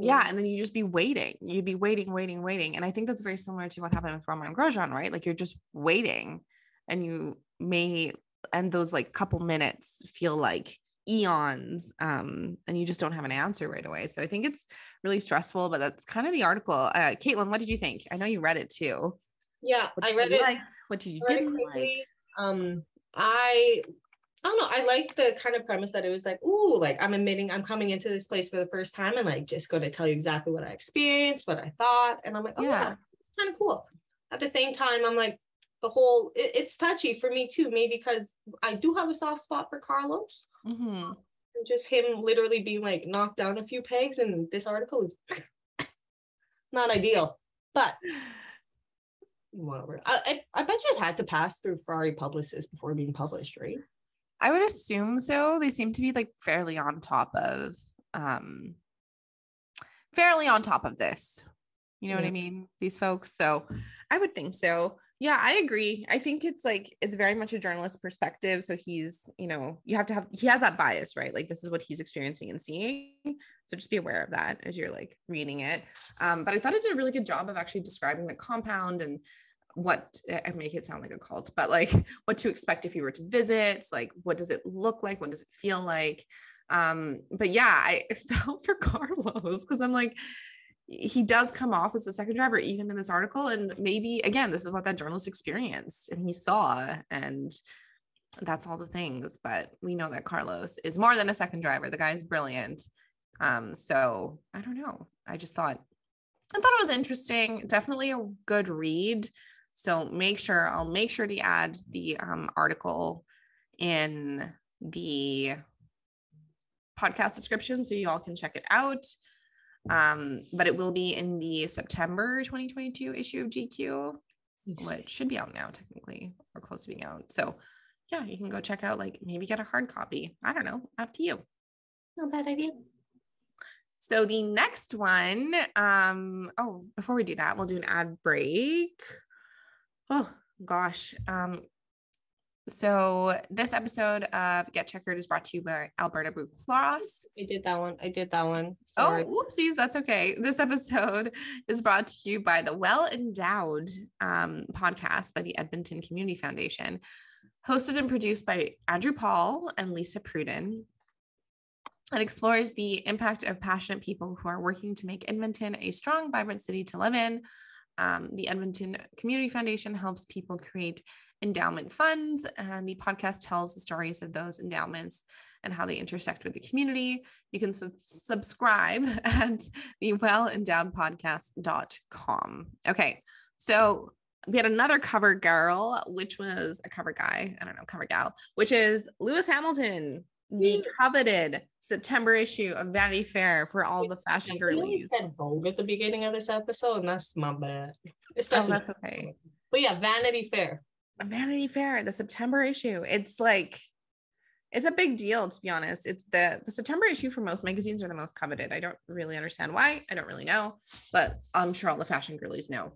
yeah, and then you just be waiting. You'd be waiting, waiting, waiting. And I think that's very similar to what happened with Romain Grosjean, right? Like you're just waiting and you may and those like couple minutes feel like eons um and you just don't have an answer right away so i think it's really stressful but that's kind of the article uh caitlin what did you think i know you read it too Yeah, I read it. like what did you didn't like. Um, I I don't know. I like the kind of premise that it was like, ooh, like I'm admitting I'm coming into this place for the first time and like just going to tell you exactly what I experienced, what I thought, and I'm like, oh yeah, Yeah. it's kind of cool. At the same time, I'm like, the whole it, it's touchy for me too, maybe because I do have a soft spot for Carlos. Mhm. And just him literally being like knocked down a few pegs, and this article is not ideal, but I, I I bet you it had to pass through Ferrari publicists before being published, right? I would assume so. They seem to be like fairly on top of um fairly on top of this. You know what I mean? These folks. So I would think so. Yeah, I agree. I think it's like it's very much a journalist perspective. So he's, you know, you have to have he has that bias, right? Like this is what he's experiencing and seeing. So just be aware of that as you're like reading it. Um, but I thought it did a really good job of actually describing the compound and what I make it sound like a cult, but like what to expect if you were to visit, like what does it look like? What does it feel like? Um, but yeah, I felt for Carlos because I'm like, he does come off as a second driver, even in this article. And maybe again, this is what that journalist experienced and he saw, and that's all the things. But we know that Carlos is more than a second driver. The guy is brilliant. Um, so I don't know. I just thought I thought it was interesting. Definitely a good read. So make sure I'll make sure to add the um, article in the podcast description so you all can check it out. Um, but it will be in the September 2022 issue of GQ, which should be out now technically or close to being out. So yeah, you can go check out like maybe get a hard copy. I don't know, up to you. Not bad idea. So the next one, um, oh, before we do that, we'll do an ad break. Oh gosh. Um, so this episode of Get Checkered is brought to you by Alberta Blue Cross. I did that one. I did that one. Oh, Sorry. whoopsies, that's okay. This episode is brought to you by the Well Endowed um, podcast by the Edmonton Community Foundation, hosted and produced by Andrew Paul and Lisa Pruden. It explores the impact of passionate people who are working to make Edmonton a strong, vibrant city to live in. Um, the Edmonton Community Foundation helps people create endowment funds, and the podcast tells the stories of those endowments and how they intersect with the community. You can sub- subscribe at the wellendowedpodcast.com. Okay, so we had another cover girl, which was a cover guy, I don't know, cover gal, which is Lewis Hamilton, the coveted September issue of Vanity Fair for all the fashion I girlies. said Vogue at the beginning of this episode, and that's my bad. It Oh, starts with- that's okay. But yeah, Vanity Fair. Vanity Fair, the September issue. It's like it's a big deal to be honest. It's the the September issue for most magazines are the most coveted. I don't really understand why. I don't really know, but I'm sure all the fashion girlies know.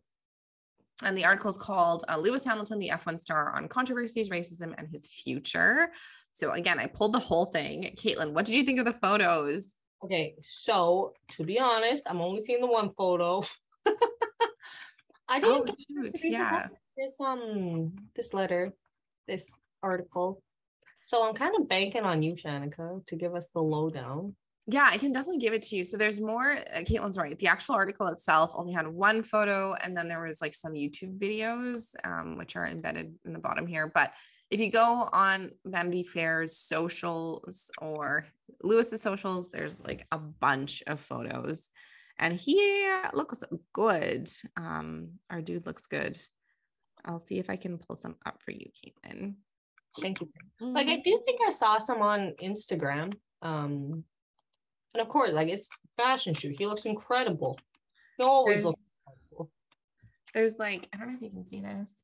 And the article is called uh, Lewis Hamilton, the F1 star on controversies, racism, and his future. So again, I pulled the whole thing. Caitlin, what did you think of the photos? Okay, so to be honest, I'm only seeing the one photo. I didn't Oh shoot, yeah. this um this letter, this article. So I'm kind of banking on you, Shanika, to give us the lowdown. Yeah, I can definitely give it to you. So there's more. Uh, Caitlin's right. The actual article itself only had one photo, and then there was like some YouTube videos, um, which are embedded in the bottom here. But if you go on Vanity Fair's socials or Lewis's socials, there's like a bunch of photos, and he looks good. Um, our dude looks good. I'll see if I can pull some up for you, Caitlin. Thank you. Like I do think I saw some on Instagram. Um and of course, like it's fashion shoot. He looks incredible. He always There's- looks incredible. there's like I don't know if you can see this.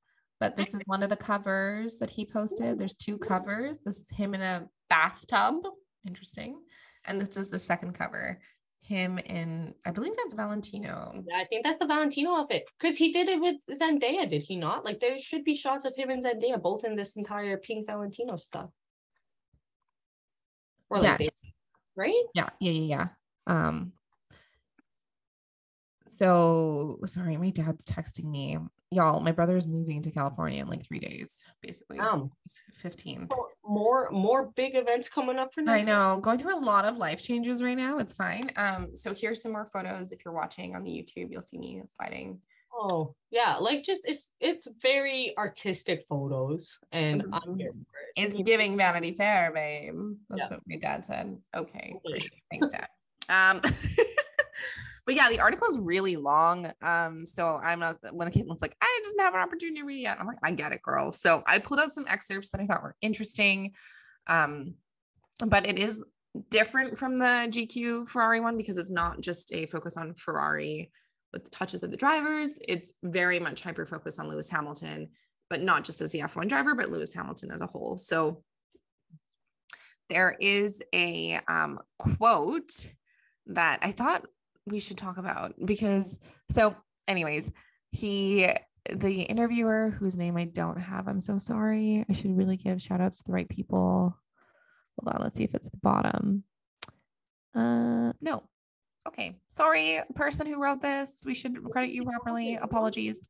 But this is one of the covers that he posted. There's two covers. This is him in a bathtub. Interesting. And this is the second cover. Him in, I believe that's Valentino. Yeah, I think that's the Valentino outfit because he did it with Zendaya, did he not? Like there should be shots of him and Zendaya both in this entire pink Valentino stuff. Or like Yes. right? Yeah, yeah, yeah, yeah. Um, so sorry, my dad's texting me. Y'all, my brother is moving to California in like three days, basically. Um, 15. more- more big events coming up for next I know, going through a lot of life changes right now. It's fine. Um, so here's some more photos. If you're watching on the YouTube, you'll see me sliding. Oh yeah, like just it's it's very artistic photos, and I'm here for it. It's giving Vanity Fair, babe. That's Yeah. what my dad said. Okay, Okay. great. Thanks, Dad. Um, but yeah, the article is really long. Um, so I'm not when Caitlin's like, I didn't have an opportunity to read it. Yet. I'm like, I get it, girl. So I pulled out some excerpts that I thought were interesting. Um, but it is different from the GQ Ferrari one because it's not just a focus on Ferrari with the touches of the drivers. It's very much hyper focused on Lewis Hamilton, but not just as the F1 driver, but Lewis Hamilton as a whole. So there is a um, quote that I thought we should talk about because, so, anyways, he, the interviewer whose name I don't have, I'm so sorry. I should really give shout outs to the right people. Hold on, let's see if it's at the bottom. Uh, no. Okay. Sorry, person who wrote this. We should credit you properly. Apologies.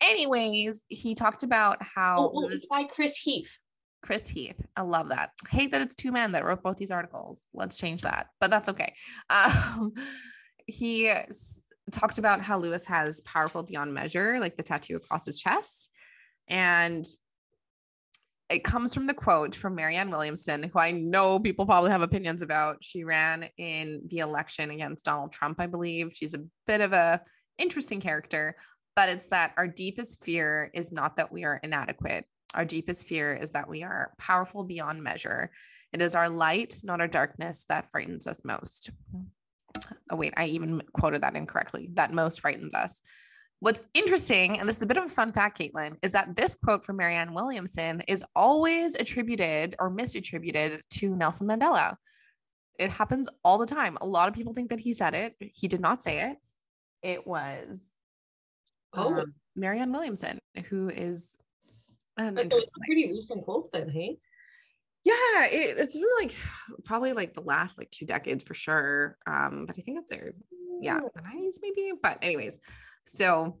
Anyways, he talked about how Oh, oh, Lewis- it's by Chris Heath. Chris Heath. I love that. Hate that it's two men that wrote both these articles. Let's change that, but that's okay. Um, he s- talked about how Lewis has powerful beyond measure, like the tattoo across his chest. And it comes from the quote from Marianne Williamson, who I know people probably have opinions about. She ran in the election against Donald Trump, I believe. She's a bit of a interesting character, but it's that our deepest fear is not that we are inadequate. Our deepest fear is that we are powerful beyond measure. It is our light, not our darkness, that frightens us most. Oh, wait, I even quoted that incorrectly. That most frightens us. What's interesting, and this is a bit of a fun fact, Caitlin, is that this quote from Marianne Williamson is always attributed or misattributed to Nelson Mandela. It happens all the time. A lot of people think that he said it. He did not say it. It was Oh, um, Marianne Williamson, who is so it's interesting a pretty recent quote then, hey? Yeah it, it's been like probably like the last like two decades for sure um but i think it's there yeah the 90s maybe but anyways so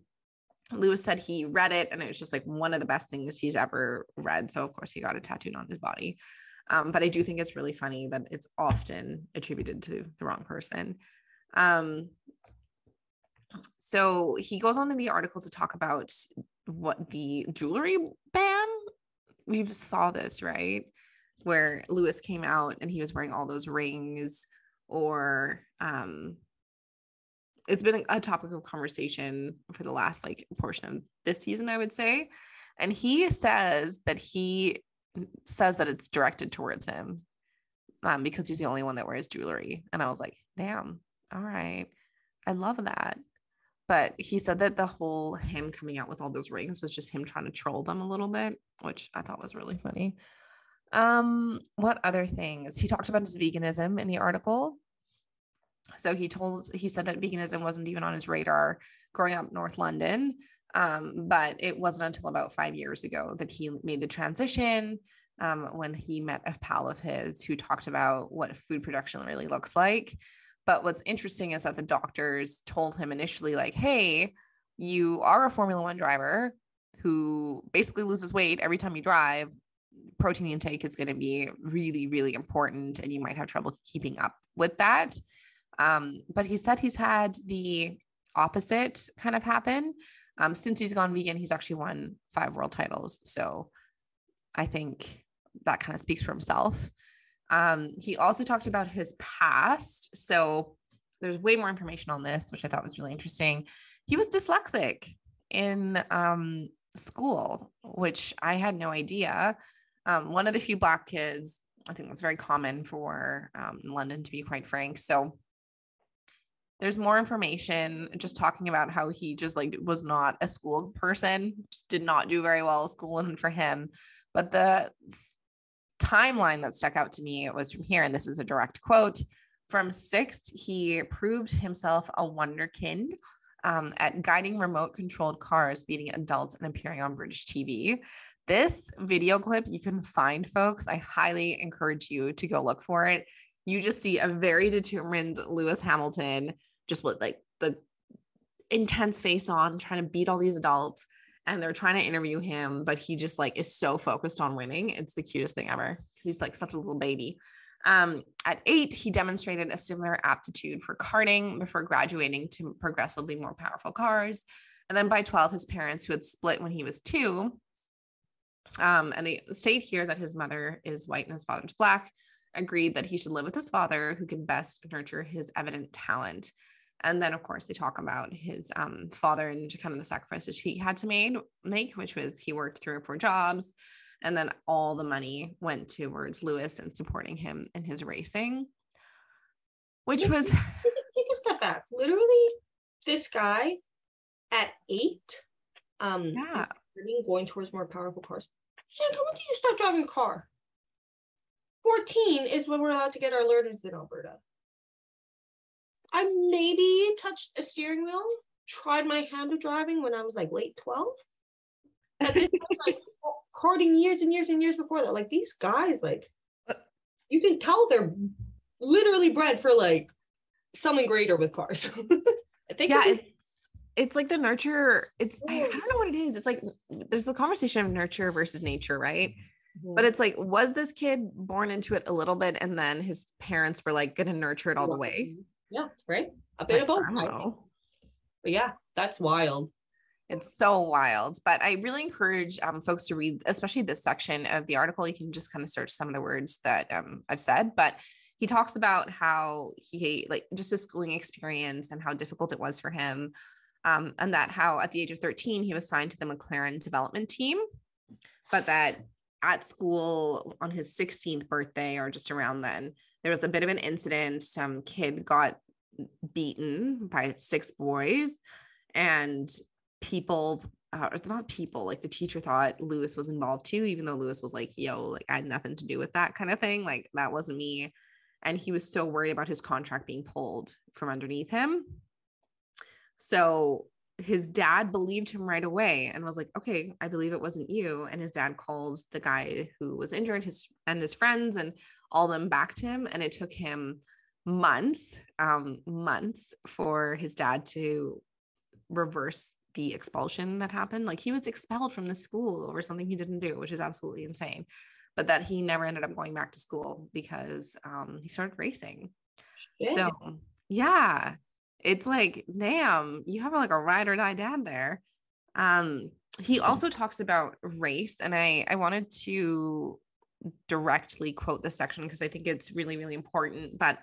lewis said he read it and it was just like one of the best things he's ever read so of course he got it tattooed on his body um but i do think it's really funny that it's often attributed to the wrong person um so he goes on in the article to talk about what the jewelry ban we've saw this right where Lewis came out and he was wearing all those rings or um it's been a topic of conversation for the last like portion of this season I would say. And he says that he says that it's directed towards him um because he's the only one that wears jewelry. And I was like damn. All right. I love that. But he said that the whole him coming out with all those rings was just him trying to troll them a little bit which I thought was really funny um, what other things? He talked about his veganism in the article. So he told he said that veganism wasn't even on his radar growing up North London. Um, but it wasn't until about five years ago that he made the transition um, when he met a pal of his who talked about what food production really looks like. But what's interesting is that the doctors told him initially, like, hey, you are a Formula One driver who basically loses weight every time you drive protein intake is going to be really, really important, and you might have trouble keeping up with that. Um, but he said he's had the opposite kind of happen. Um, since he's gone vegan, he's actually won five world titles. So I think that kind of speaks for himself. Um, he also talked about his past. So there's way more information on this, which I thought was really interesting. He was dyslexic in um, school, which I had no idea um, one of the few black kids i think that's very common for um, london to be quite frank so there's more information just talking about how he just like was not a school person, just did not do very well. School wasn't for him. But the timeline that stuck out to me it was from here, and this is a direct quote. From sixth, he proved himself a wonderkind um, at guiding remote controlled cars, beating adults, and appearing on British TV. This video clip you can find, folks. I highly encourage you to go look for it. You just see a very determined Lewis Hamilton just with like the intense face on, trying to beat all these adults. And they're trying to interview him, but he just like is so focused on winning. It's the cutest thing ever because he's like such a little baby. Um, at eight, he demonstrated a similar aptitude for karting before graduating to progressively more powerful cars. And then by 12, his parents, who had split when he was two, um, and they state here that his mother is white and his father's black, agreed that he should live with his father, who could best nurture his evident talent. And then, of course, they talk about his um, father and kind of the sacrifices he had to made, make, which was he worked three or four jobs. And then all the money went towards Lewis and supporting him in his racing, which was. Take a step back. Literally, this guy at eight, um, yeah. Going towards more powerful cars. Shanka, when did you start driving a car? 14 is when we're allowed to get our learners in Alberta. I maybe touched a steering wheel, tried my hand at driving when I was like late 12. And this was like karting years and years and years before that. Like these guys, like you can tell they're literally bred for like something greater with cars. I think yeah, it's like the nurture. It's I, I don't know what it is. It's like there's a conversation of nurture versus nature, right? Mm-hmm. But it's like, was this kid born into it a little bit and then his parents were like gonna nurture it all the way? Yeah, right. A bit like, of both. But yeah, that's wild. It's so wild. But I really encourage um, folks to read, especially this section of the article. You can just kind of search some of the words that um, I've said, but he talks about how he like just his schooling experience and how difficult it was for him. Um, and that how at the age of 13 he was signed to the McLaren development team, but that at school on his 16th birthday or just around then, there was a bit of an incident. Some kid got beaten by six boys, and people, uh, not people, like the teacher thought Lewis was involved too, even though Lewis was like, yo, like I had nothing to do with that kind of thing. Like that wasn't me. And he was so worried about his contract being pulled from underneath him. So his dad believed him right away and was like, okay, I believe it wasn't you. And his dad called the guy who was injured, his and his friends, and all them back to him. And it took him months, um, months for his dad to reverse the expulsion that happened. Like he was expelled from the school over something he didn't do, which is absolutely insane. But that he never ended up going back to school because um, he started racing. Yeah. So yeah, it's like, damn, you have like a ride or die dad there. Um, he also talks about race, and I I wanted to directly quote this section because I think it's really really important. But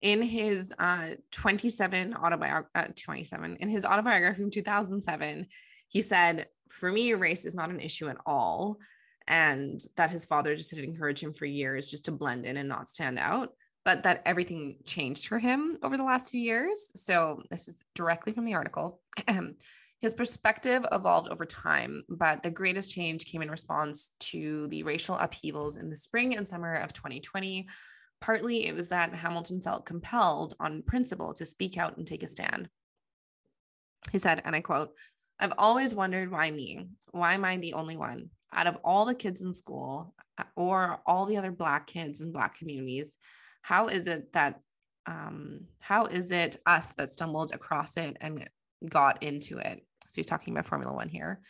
in his uh 27 autobiography, uh, 27 in his autobiography from 2007, he said, "For me, race is not an issue at all." And that his father just had encouraged him for years just to blend in and not stand out but that everything changed for him over the last few years. So, this is directly from the article. His perspective evolved over time, but the greatest change came in response to the racial upheavals in the spring and summer of 2020. Partly it was that Hamilton felt compelled on principle to speak out and take a stand. He said, and I quote, I've always wondered why me? Why am I the only one? Out of all the kids in school uh, or all the other Black kids in Black communities, how is it that um how is it us that stumbled across it and got into it? So he's talking about formula one here.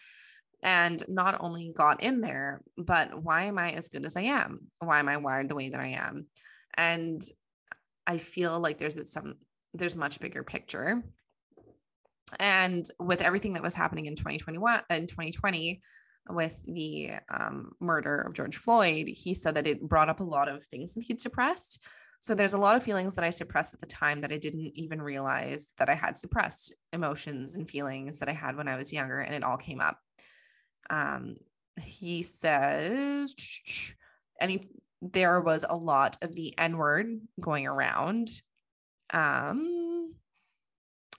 And not only got in there but why am i as good as i am? Why am i wired the way that i am? And i feel like there's some there's much bigger picture. And with everything that was happening in 2021 in 2020 with the um, murder of george floyd he said that it brought up a lot of things that he'd suppressed so there's a lot of feelings that I suppressed at the time that I didn't even realize that I had suppressed emotions and feelings that I had when I was younger, and it all came up. Um, he says, and he, there was a lot of the N word going around. Um,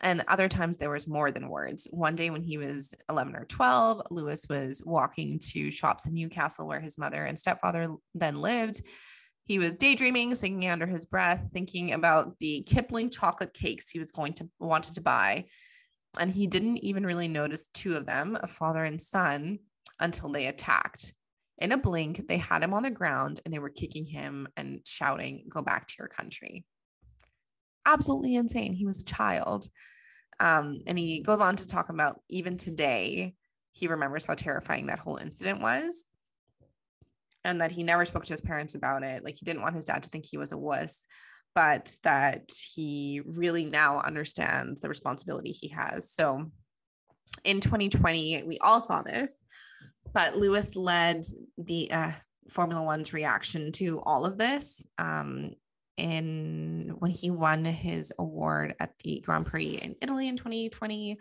and other times there was more than words. One day when he was 11 or 12, Lewis was walking to shops in Newcastle where his mother and stepfather then lived. He was daydreaming, singing under his breath, thinking about the Kipling chocolate cakes he was going to wanted to buy. And he didn't even really notice two of them, a father and son, until they attacked. In a blink, they had him on the ground and they were kicking him and shouting, Go back to your country. Absolutely insane. He was a child. Um, and he goes on to talk about even today, he remembers how terrifying that whole incident was and that he never spoke to his parents about it. Like he didn't want his dad to think he was a wuss, but that he really now understands the responsibility he has. So in 2020, we all saw this, but Lewis led the uh, Formula One's reaction to all of this. Um, in when he won his award at the Grand Prix in Italy in 2020.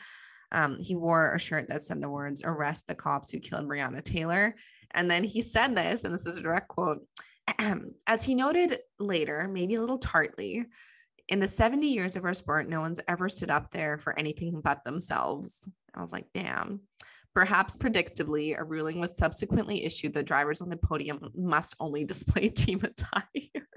Um, he wore a shirt that said the words "Arrest the cops who killed Breonna Taylor," and then he said this, and this is a direct quote. As he noted later, maybe a little tartly, in the 70 years of our sport, no one's ever stood up there for anything but themselves. I was like, damn. Perhaps predictably, a ruling was subsequently issued that drivers on the podium must only display team attire.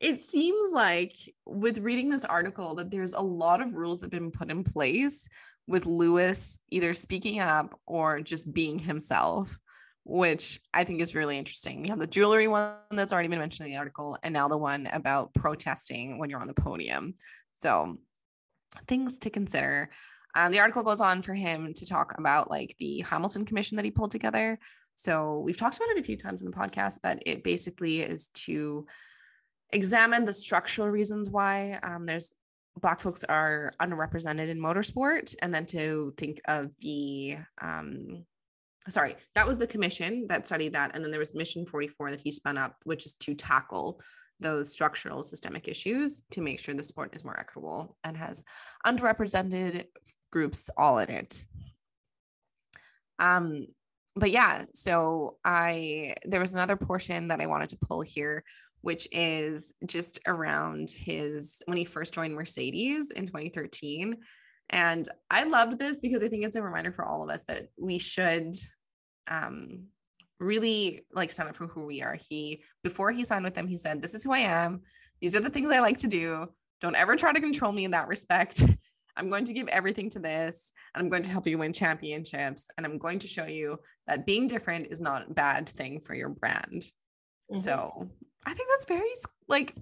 it seems like with reading this article that there's a lot of rules that have been put in place with Lewis either speaking up or just being himself, which I think is really interesting. We have the jewelry one that's already been mentioned in the article, and now the one about protesting when you're on the podium. So, things to consider. Um, the article goes on for him to talk about like the Hamilton Commission that he pulled together. So, we've talked about it a few times in the podcast, but it basically is to examine the structural reasons why um, there's black folks are underrepresented in motorsport and then to think of the um, sorry that was the commission that studied that and then there was mission 44 that he spun up which is to tackle those structural systemic issues to make sure the sport is more equitable and has underrepresented groups all in it. Um but yeah so i there was another portion that i wanted to pull here which is just around his when he first joined Mercedes in 2013. And I loved this because I think it's a reminder for all of us that we should um, really like stand up for who we are. He, before he signed with them, he said, This is who I am. These are the things I like to do. Don't ever try to control me in that respect. I'm going to give everything to this and I'm going to help you win championships. And I'm going to show you that being different is not a bad thing for your brand. Mm-hmm. So I think that's very like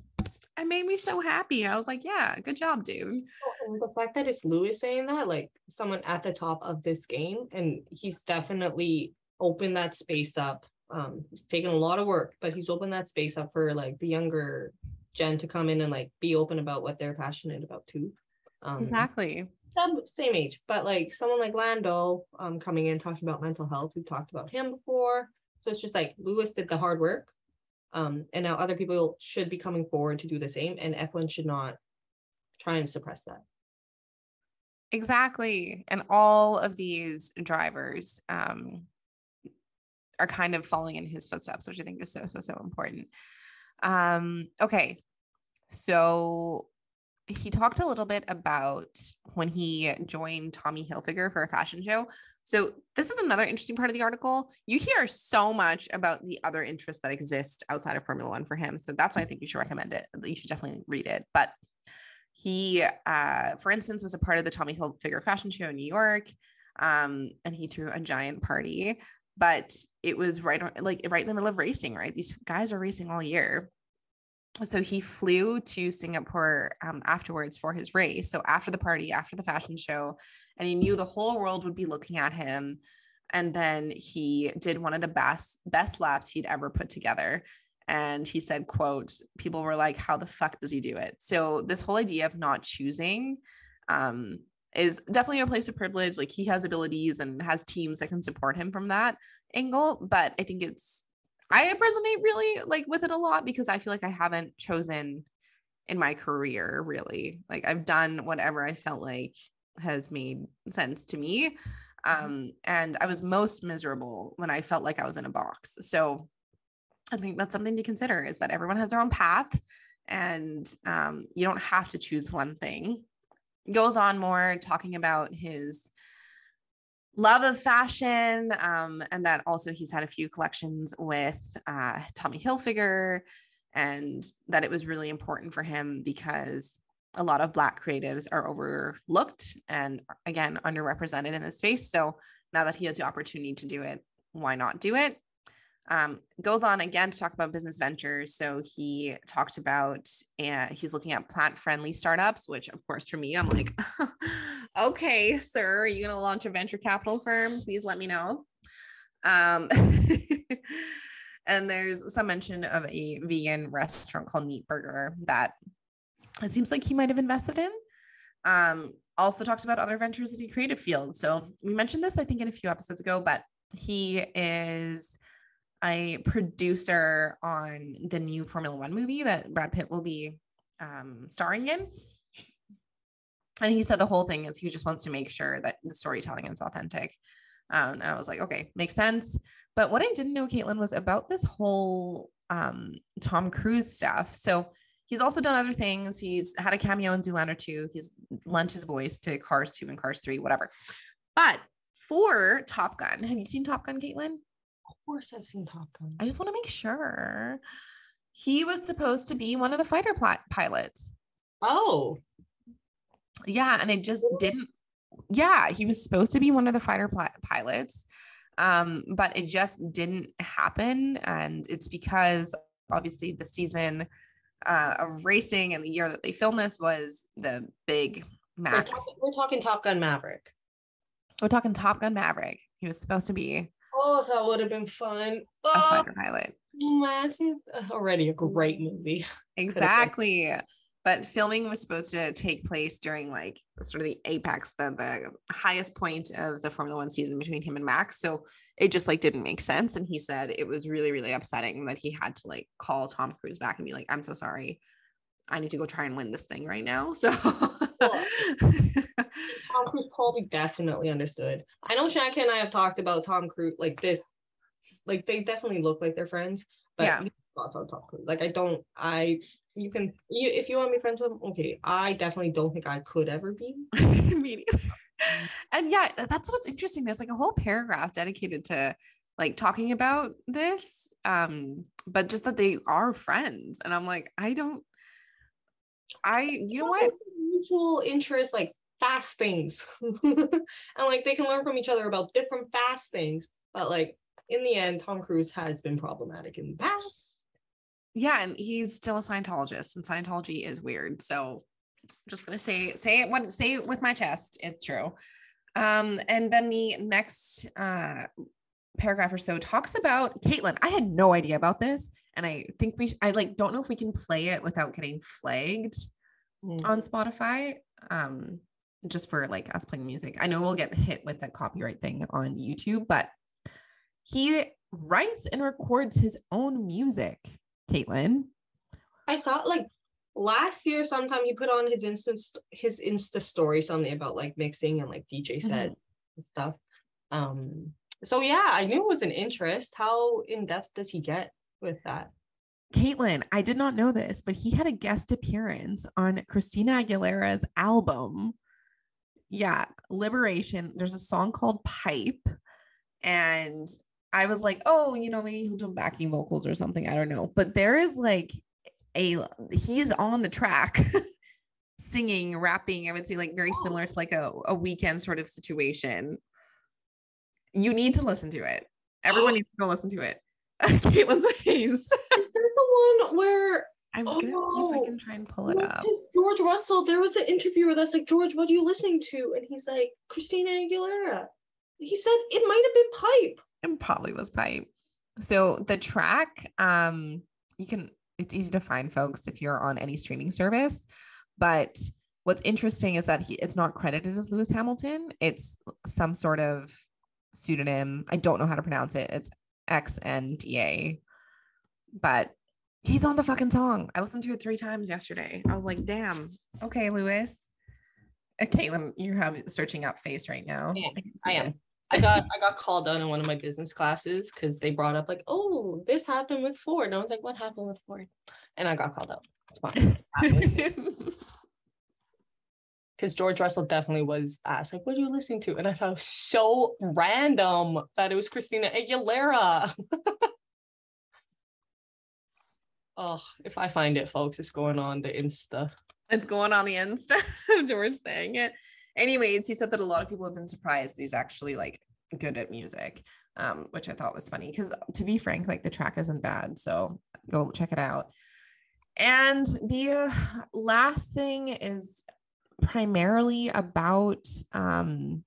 it made me so happy. I was like, yeah, good job, dude. Oh, the fact that it's Lewis saying that, like someone at the top of this game, and he's definitely opened that space up. Um, he's taken a lot of work, but he's opened that space up for like the younger gen to come in and like be open about what they're passionate about too. Um, exactly. Some same age, but like someone like Lando, um, coming in talking about mental health. We've talked about him before, so it's just like Lewis did the hard work um, and now other people should be coming forward to do the same, and F1 should not try and suppress that. Exactly. And all of these drivers um, are kind of following in his footsteps, which I think is so, so, so important. Um, okay. So he talked a little bit about when he joined Tommy Hilfiger for a fashion show. So this is another interesting part of the article. You hear so much about the other interests that exist outside of Formula One for him. So that's why I think you should recommend it. You should definitely read it. But he, uh, for instance, was a part of the Tommy Hilfiger fashion show in New York. Um, and he threw a giant party, but it was right like right in the middle of racing, right? These guys are racing all year so he flew to Singapore um, afterwards for his race. So after the party, after the fashion show, and he knew the whole world would be looking at him. And then he did one of the best best laps he'd ever put together. And he said, "quote People were like, how the fuck does he do it?" So this whole idea of not choosing um, is definitely a place of privilege. Like he has abilities and has teams that can support him from that angle. But I think it's I resonate really like with it a lot because I feel like I haven't chosen in my career really. Like I've done whatever I felt like has made sense to me. Mm-hmm. Um, and I was most miserable when I felt like I was in a box. So I think that's something to consider is that everyone has their own path and um, you don't have to choose one thing. Goes on more talking about his love of fashion um, and that also he's had a few collections with uh, Tommy Hilfiger and that it was really important for him because a lot of black creatives are overlooked and again underrepresented in this space. So now that he has the opportunity to do it why not do it um, goes on again to talk about business ventures. So he talked about, and uh, he's looking at plant friendly startups, which of course for me, I'm like, okay, sir, are you going to launch a venture capital firm? Please let me know. Um, and there's some mention of a vegan restaurant called Neat Burger that it seems like he might have invested in. Um, also talks about other ventures in the creative field. So we mentioned this, I think, in a few episodes ago, but he is a producer on the new Formula One movie that Brad Pitt will be um, starring in. And he said the whole thing is he just wants to make sure that the storytelling is authentic. Um, and I was like, okay, makes sense. But what I didn't know, Caitlin, was about this whole um, Tom Cruise stuff. So he's also done other things. He's had a cameo in Zoolander 2. He's lent his voice to Cars 2 and Cars 3, whatever. But for Top Gun, have you seen Top Gun, Caitlin? Course I've seen Top Gun. I just want to make sure. He was supposed to be one of the fighter pl- pilots. Oh. Yeah, and it just didn't. Yeah, he was supposed to be one of the fighter pl- pilots, um, but it just didn't happen, and it's because obviously the season uh, of racing and the year that they filmed this was the big Max. We're talking, we're talking Top Gun Maverick. We're talking Top Gun Maverick. He was supposed to be Oh, that would have been fun. Oh, a pilot. Imagine uh, already a great movie. Exactly. But filming was supposed to take place during like sort of the apex, the the highest point of the Formula One season between him and Max. So it just like didn't make sense. And he said it was really, really upsetting that he had to like call Tom Cruise back and be like, I'm so sorry. I need to go try and win this thing right now. So Tom Cruise probably definitely understood. I know Shanka and I have talked about Tom Cruise like this, like they definitely look like they're friends, but yeah. thoughts on Tom Cruise. Like I don't, I you can you if you want to be friends with him, okay. I definitely don't think I could ever be. Me and yeah, that's what's interesting. There's like a whole paragraph dedicated to like talking about this, um, but just that they are friends. And I'm like, I don't I you know what? Mutual interest, like fast things. And like they can learn from each other about different fast things. But like in the end tom cruise has been problematic in the past. Yeah and he's still a scientologist and scientology is weird. So I'm just gonna say say it what say it with my chest. It's true. Um and then the next uh paragraph or so talks about caitlin i had no idea about this and i think we i like don't know if we can play it without getting flagged mm. on spotify um just for like us playing music. I know we'll get hit with the copyright thing on YouTube, but he writes and records his own music, Caitlin. I saw like last year sometime he put on his instance his Insta story something about like mixing and like DJ set mm-hmm. and stuff. Um so yeah, I knew it was an interest. How in depth does he get with that? Caitlin, I did not know this, but he had a guest appearance on Christina Aguilera's album yeah, Liberation. There's a song called Pipe. And I was like, oh, you know, maybe he'll do backing vocals or something. I don't know. But there is like a he is on the track singing, rapping. I would say like very similar to like a, a Weeknd sort of situation. You need to listen to it. Everyone needs to go listen to it. Caitlin's face. Is the one where I'm oh, gonna see if I can try and pull it up. George Russell. There was an interviewer that's like, George, what are you listening to? And he's like, Christina Aguilera. He said it might have been Pipe. It probably was Pipe. So the track, um, you can. It's easy to find, folks, if you're on any streaming service. But what's interesting is that he it's not credited as Lewis Hamilton. It's some sort of pseudonym. I don't know how to pronounce it. It's X N D A. But He's on the fucking song. I listened to it three times yesterday. I was like, damn. Okay, Lewis. Uh, Caitlin, you have searching up face right now. Yeah, I, I am. I got I got called out in one of my business classes because they brought up like, oh, this happened with Ford. And I was like, what happened with Ford? And I got called out. It's fine. Because George Russell definitely was asked, like, what are you listening to? And I thought it was so random that it was Christina Aguilera. oh, if I find it, folks, it's going on the Insta. It's going on the Insta. George saying it. Anyways, he said that a lot of people have been surprised he's actually like good at music, um, which I thought was funny because to be frank, like the track isn't bad. So go check it out. And the uh, last thing is primarily about um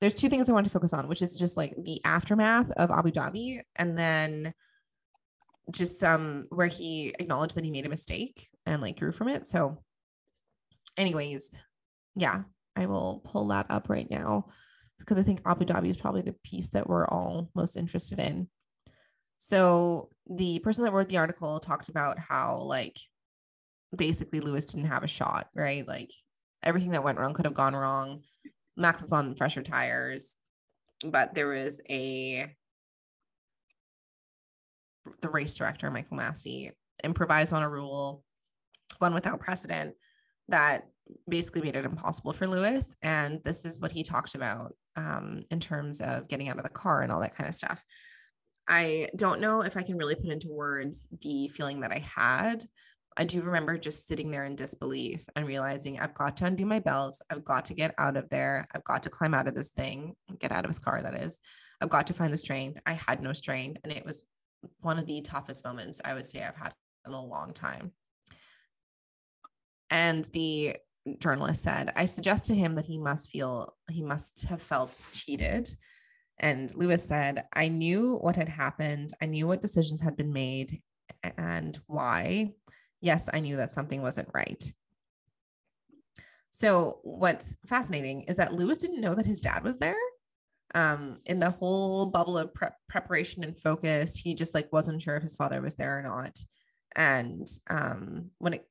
there's two things I want to focus on, which is just like the aftermath of Abu Dhabi and then just um where he acknowledged that he made a mistake and like grew from it. So anyways, yeah, I will pull that up right now because I think Abu Dhabi is probably the piece that we're all most interested in. So the person that wrote the article talked about how like basically Lewis didn't have a shot, right? Like everything that went wrong could have gone wrong. Max was on fresher tires, but there was a the race director, Michael Masi improvised on a rule, one without precedent, that basically made it impossible for Lewis. And this is what he talked about um, in terms of getting out of the car and all that kind of stuff. I don't know if I can really put into words the feeling that I had. I do remember just sitting there in disbelief and realizing I've got to undo my belts. I've got to get out of there. I've got to climb out of this thing, get out of his car, that is. I've got to find the strength. I had no strength. And it was one of the toughest moments I would say I've had in a long time. And the journalist said, I suggest to him that he must feel, he must have felt cheated. And Lewis said, I knew what had happened. I knew what decisions had been made and why. Yes, I knew that something wasn't right. So, what's fascinating is that Lewis didn't know that his dad was there. Um, in the whole bubble of prep, preparation and focus, he just like wasn't sure if his father was there or not. And um, when it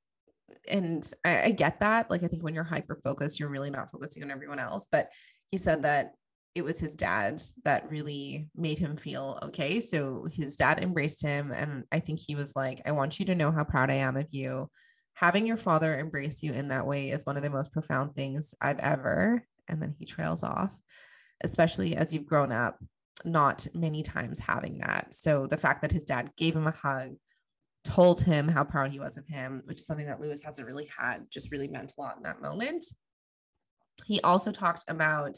and I, I get that. Like, I think when you're hyper focused, you're really not focusing on everyone else. But he said that it was his dad that really made him feel okay. So his dad embraced him. And I think he was like, I want you to know how proud I am of you. Having your father embrace you in that way is one of the most profound things I've ever. And then he trails off, especially as you've grown up, not many times having that. So the fact that his dad gave him a hug, told him how proud he was of him, which is something that Lewis hasn't really had, just really meant a lot in that moment. He also talked about,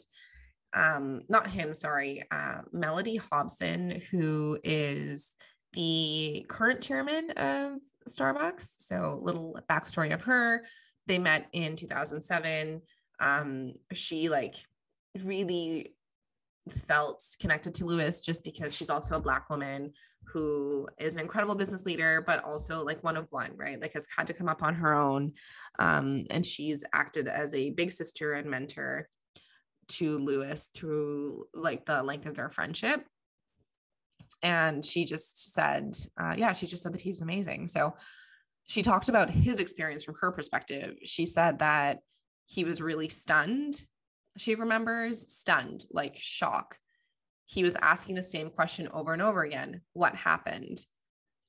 um, not him, sorry, uh, Mellody Hobson, who is the current chairman of Starbucks. So, little backstory on her. They met in 2007. Um, she like really felt connected to Lewis just because she's also a Black woman who is an incredible business leader, but also like one of one, right? Like has had to come up on her own. Um, and she's acted as a big sister and mentor to Lewis through like the length of their friendship. And she just said, uh, yeah, she just said that he was amazing. So she talked about his experience from her perspective. She said that he was really stunned. She remembers stunned, like shock he was asking the same question over and over again what happened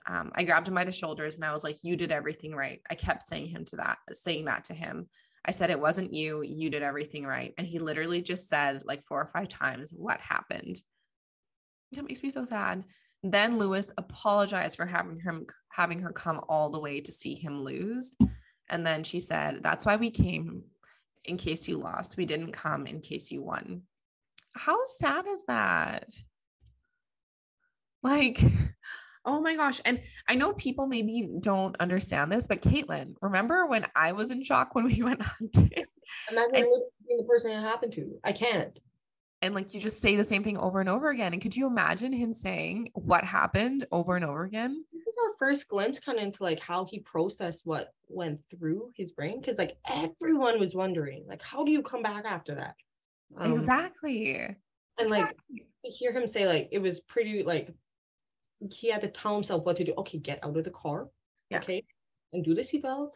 um, i grabbed him by the shoulders and i was like you did everything right i kept saying him to that saying that to him i said it wasn't you you did everything right. And he literally just said like four or five times what happened. That makes me so sad. Then lewis apologized for having him having her come all the way to see him lose. And then she said that's why we came in case you lost. We didn't come in case you won. How sad is that? Like, oh my gosh. And I know people maybe don't understand this, but Caitlin, remember when I was in shock when we went hunting? Imagine and, being the person it happened to. I can't. And like you just say the same thing over and over again. And could you imagine him saying what happened over and over again? This is our first glimpse kind of into like how he processed what went through his brain. Cause like everyone was wondering, like, how do you come back after that? Um, exactly. And exactly. like hear him say like it was pretty like he had to tell himself what to do. Okay, get out of the car. Yeah. Okay. And do the seatbelt.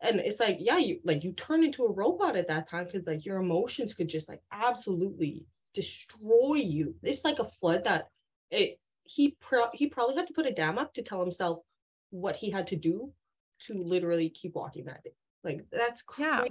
And it's like, yeah, you like you turn into a robot at that time because like your emotions could just like absolutely destroy you. It's like a flood that it he pro- he probably had to put a dam up to tell himself what he had to do to literally keep walking that day. Like that's crazy. Yeah.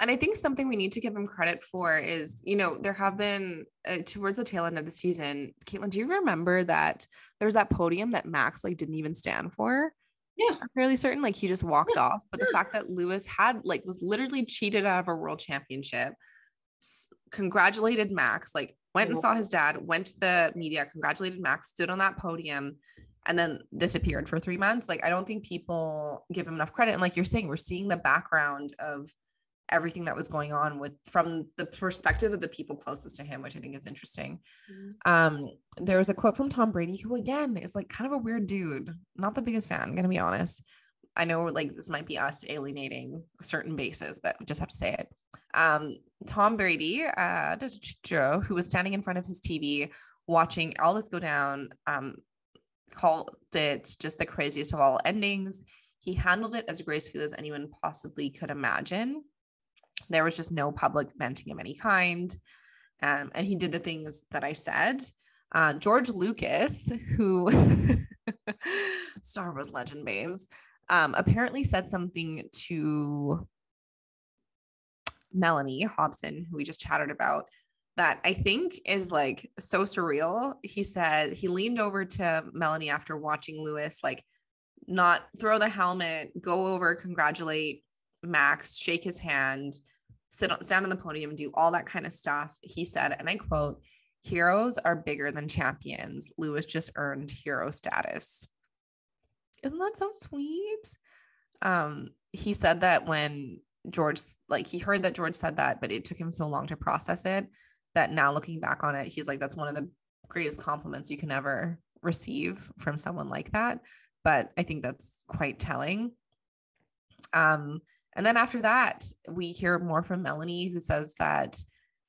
And I think something we need to give him credit for is, you know, there have been uh, towards the tail end of the season. Caitlin, do you remember that there was that podium that Max like didn't even stand for? Yeah, I'm fairly certain. Like he just walked yeah, off. But the fact that Lewis had like was literally cheated out of a world championship, congratulated Max, like went and saw his dad, went to the media, congratulated Max, stood on that podium, and then disappeared for three months. Like, I don't think people give him enough credit. And like you're saying, we're seeing the background of everything that was going on with from the perspective of the people closest to him, which I think is interesting. Mm-hmm. Um, there was a quote from Tom Brady, who again is like kind of a weird dude, not the biggest fan, I'm gonna be honest. I know like this might be us alienating certain bases, but we just have to say it. Um, Tom Brady, uh, who was standing in front of his TV watching all this go down, um, called it just the craziest of all endings. He handled it as gracefully as anyone possibly could imagine. There was just no public venting of any kind. Um, and he did the things that I said. Uh, George Lucas, who Star Wars legend babes, um, apparently said something to Melanie Hobson, who we just chatted about, that I think is like so surreal. He said he leaned over to Melanie after watching Lewis, like, not throw the helmet, go over, congratulate Max, shake his hand, sit on, stand on the podium, do all that kind of stuff. He said, and I quote, heroes are bigger than champions. Lewis just earned hero status. Isn't that so sweet? Um, he said that when George, like, he heard that George said that, but it took him so long to process it that now looking back on it, he's like, that's one of the greatest compliments you can ever receive from someone like that. But I think that's quite telling. Um, and then after that, we hear more from Melanie, who says that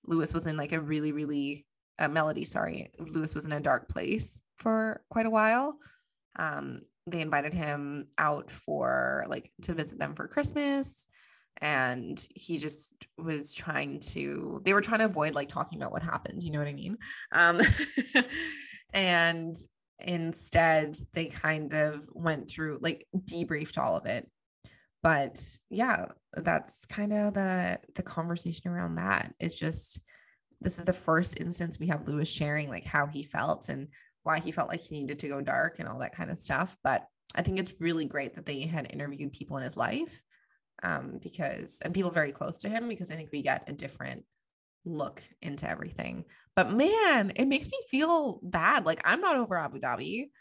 Lewis was in like a really, really uh, Melody, sorry, Lewis was in a dark place for quite a while. Um, they invited him out for like to visit them for Christmas. And he just was trying to, they were trying to avoid like talking about what happened. You know what I mean? Um, and instead, they kind of went through, like, debriefed all of it but yeah that's kind of the the conversation around that it's just this is the first instance we have lewis sharing like how he felt and why he felt like he needed to go dark and all that kind of stuff but i think it's really great that they had interviewed people in his life um, because and people very close to him because i think we get a different look into everything but man it makes me feel bad like i'm not over abu dhabi.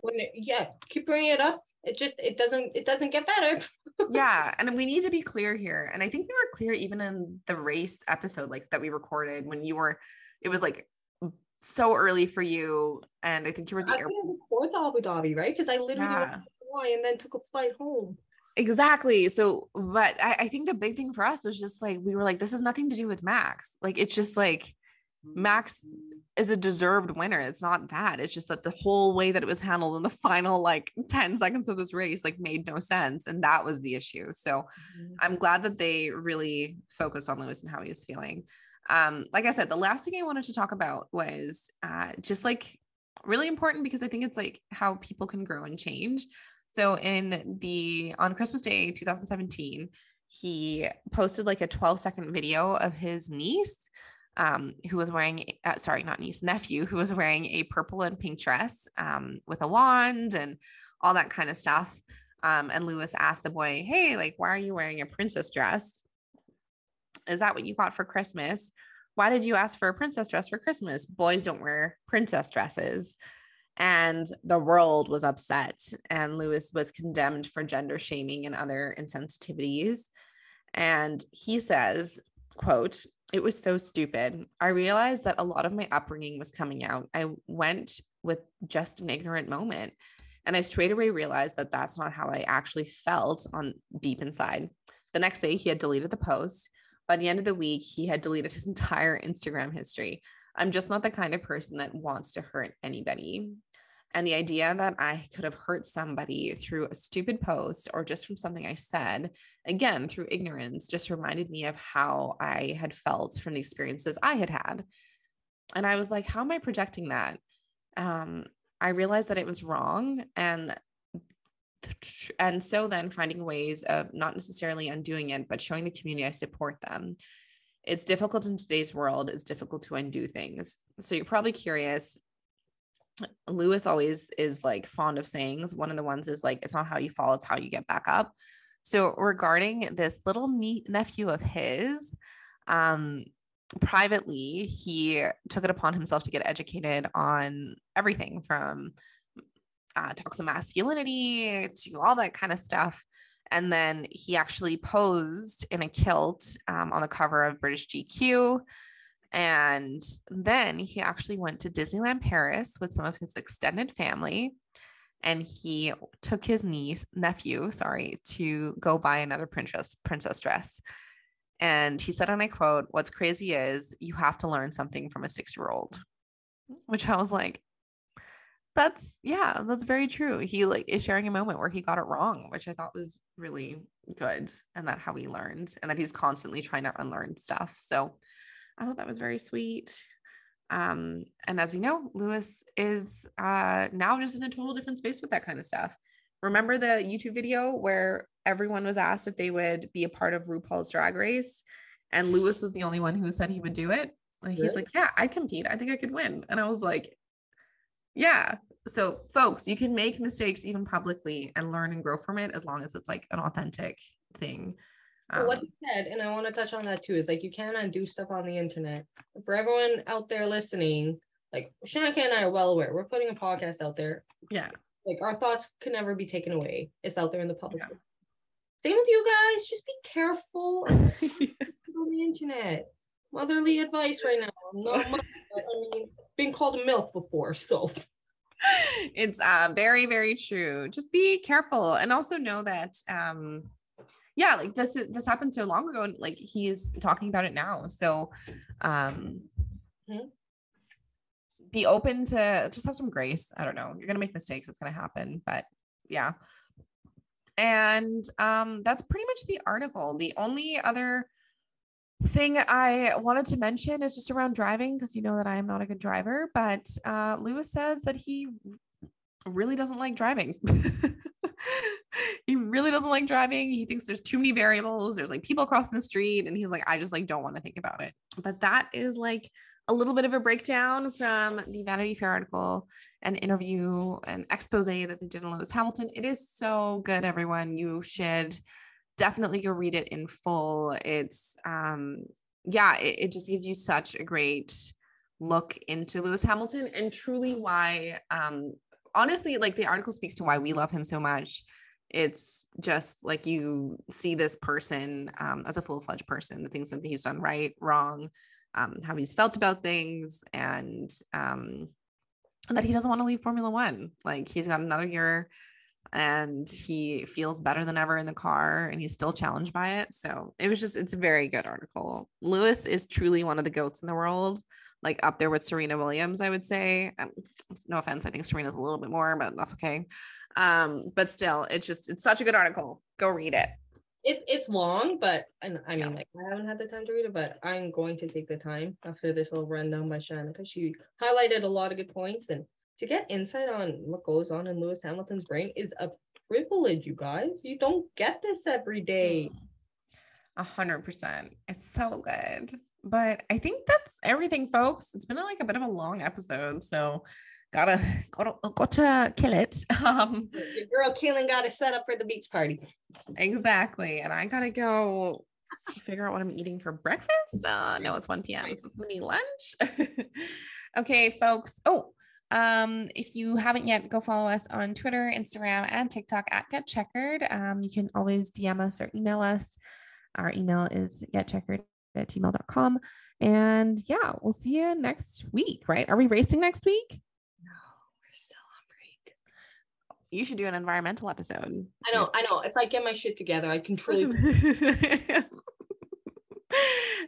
When it, yeah keep bringing it up it just it doesn't it doesn't get better. Yeah and we need to be clear here and i think we were clear even in the race episode like that we recorded when you were it was like so early for you and i think you were at the I airport record abu dhabi right? Because i literally yeah. went and then took a flight home. Exactly so but I, I think the big thing for us was just like we were like this has nothing to do with max like it's just like Max is a deserved winner. It's not that. It's just that the whole way that it was handled in the final like 10 seconds of this race like made no sense. And that was the issue. So mm-hmm. I'm glad that they really focused on Lewis and how he was feeling. Um, like I said, the last thing I wanted to talk about was uh, just like really important because I think it's like how people can grow and change. So in the on Christmas Day 2017, he posted like a 12 second video of his niece um, who was wearing, uh, sorry, not niece, nephew, who was wearing a purple and pink dress um, with a wand and all that kind of stuff. Um, and Lewis asked the boy, Hey, like, why are you wearing a princess dress? Is that what you got for Christmas? Why did you ask for a princess dress for Christmas? Boys don't wear princess dresses. And the world was upset, and Lewis was condemned for gender shaming and other insensitivities. And he says, quote, it was so stupid. I realized that a lot of my upbringing was coming out. I went with just an ignorant moment. And I straight away realized that that's not how I actually felt on deep inside. The next day, he had deleted the post. By the end of the week, he had deleted his entire Instagram history. I'm just not the kind of person that wants to hurt anybody. And the idea that I could have hurt somebody through a stupid post or just from something I said, again, through ignorance, just reminded me of how I had felt from the experiences I had had. And I was like, how am I projecting that? Um, I realized that it was wrong. And and so then finding ways of not necessarily undoing it, but showing the community I support them. It's difficult in today's world. It's difficult to undo things. So you're probably curious Lewis always is like fond of sayings. One of the ones is like, it's not how you fall, it's how you get back up. So regarding this little nephew of his, um, privately, he took it upon himself to get educated on everything from uh, toxic masculinity to all that kind of stuff. And then he actually posed in a kilt um, on the cover of British GQ and then he actually went to Disneyland Paris with some of his extended family. And he took his niece, nephew, sorry, to go buy another princess princess dress. And he said, and I quote, what's crazy is you have to learn something from a six-year-old. Which I was like, that's yeah, that's very true. He like is sharing a moment where he got it wrong, which I thought was really good. And that how he learned and that he's constantly trying to unlearn stuff. So I thought that was very sweet. Um, and as we know, Lewis is uh, now just in a total different space with that kind of stuff. Remember the YouTube video where everyone was asked if they would be a part of RuPaul's Drag Race, and Lewis was the only one who said he would do it. And he's like, "Yeah, I compete. I think I could win." And I was like, "Yeah." So, folks, you can make mistakes even publicly and learn and grow from it as long as it's like an authentic thing. Um, what you said, and I want to touch on that too, is like you can undo stuff on the internet. For everyone out there listening, like Shanka and I are well aware, we're putting a podcast out there. Yeah. Like our thoughts can never be taken away. It's out there in the public. Yeah. Same with you guys. Just be careful on the internet. Motherly advice right now. Much, I mean, been called a MILF before, so it's uh, very, very true. Just be careful and also know that um yeah like this this happened so long ago and like he's talking about it now so um mm-hmm. be open to just have some grace. I don't know. You're gonna make mistakes. It's gonna happen but yeah. And um that's pretty much the article. The only other thing I wanted to mention is just around driving because you know that I am not a good driver, but uh, Lewis says that he really doesn't like driving. he really doesn't like driving. He thinks there's too many variables. There's like people crossing the street, and he's like, I just like don't want to think about it. But that is like a little bit of a breakdown from the Vanity Fair article and interview and expose that they did on Lewis Hamilton. It is so good, everyone. You should definitely go read it in full. It's um yeah, it, it just gives you such a great look into Lewis Hamilton and truly why um honestly, like the article speaks to why we love him so much. It's just like you see this person um, as a full fledged person, the things that he's done right, wrong, um, how he's felt about things, and um, that he doesn't want to leave Formula One. Like he's got another year and he feels better than ever in the car and he's still challenged by it. So it was just, it's a very good article. Lewis is truly one of the goats in the world like up there with Serena Williams, I would say. Um, no offense, I think Serena's a little bit more, but that's okay. Um, but still, it's just it's such a good article. Go read it. It, it's long, but and I mean, yeah. like I haven't had the time to read it, but I'm going to take the time after this little rundown by Shannon because she highlighted a lot of good points. And to get insight on what goes on in Lewis Hamilton's brain is a privilege, you guys. You don't get this every day. A hundred percent. It's so good. But I think that's everything, folks. It's been like a bit of a long episode, so gotta gotta gotta kill it. Um, Your girl Kaylin got to set up for the beach party. Exactly, and I gotta go figure out what I'm eating for breakfast. Uh, no, it's 1 p.m. So it's mini lunch. okay, folks. Oh, um, if you haven't yet, go follow us on Twitter, Instagram, and TikTok at Get Checkered. Um, you can always DM us or email us. Our email is getcheckered at gmail.com. And yeah, we'll see you next week, right? Are we racing next week? No, we're still on break. You should do an environmental episode. I know, I know. If I get my shit together, I can truly.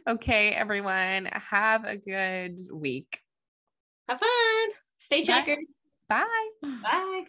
okay, everyone, have a good week. Have fun. Stay checkered. Bye. Bye.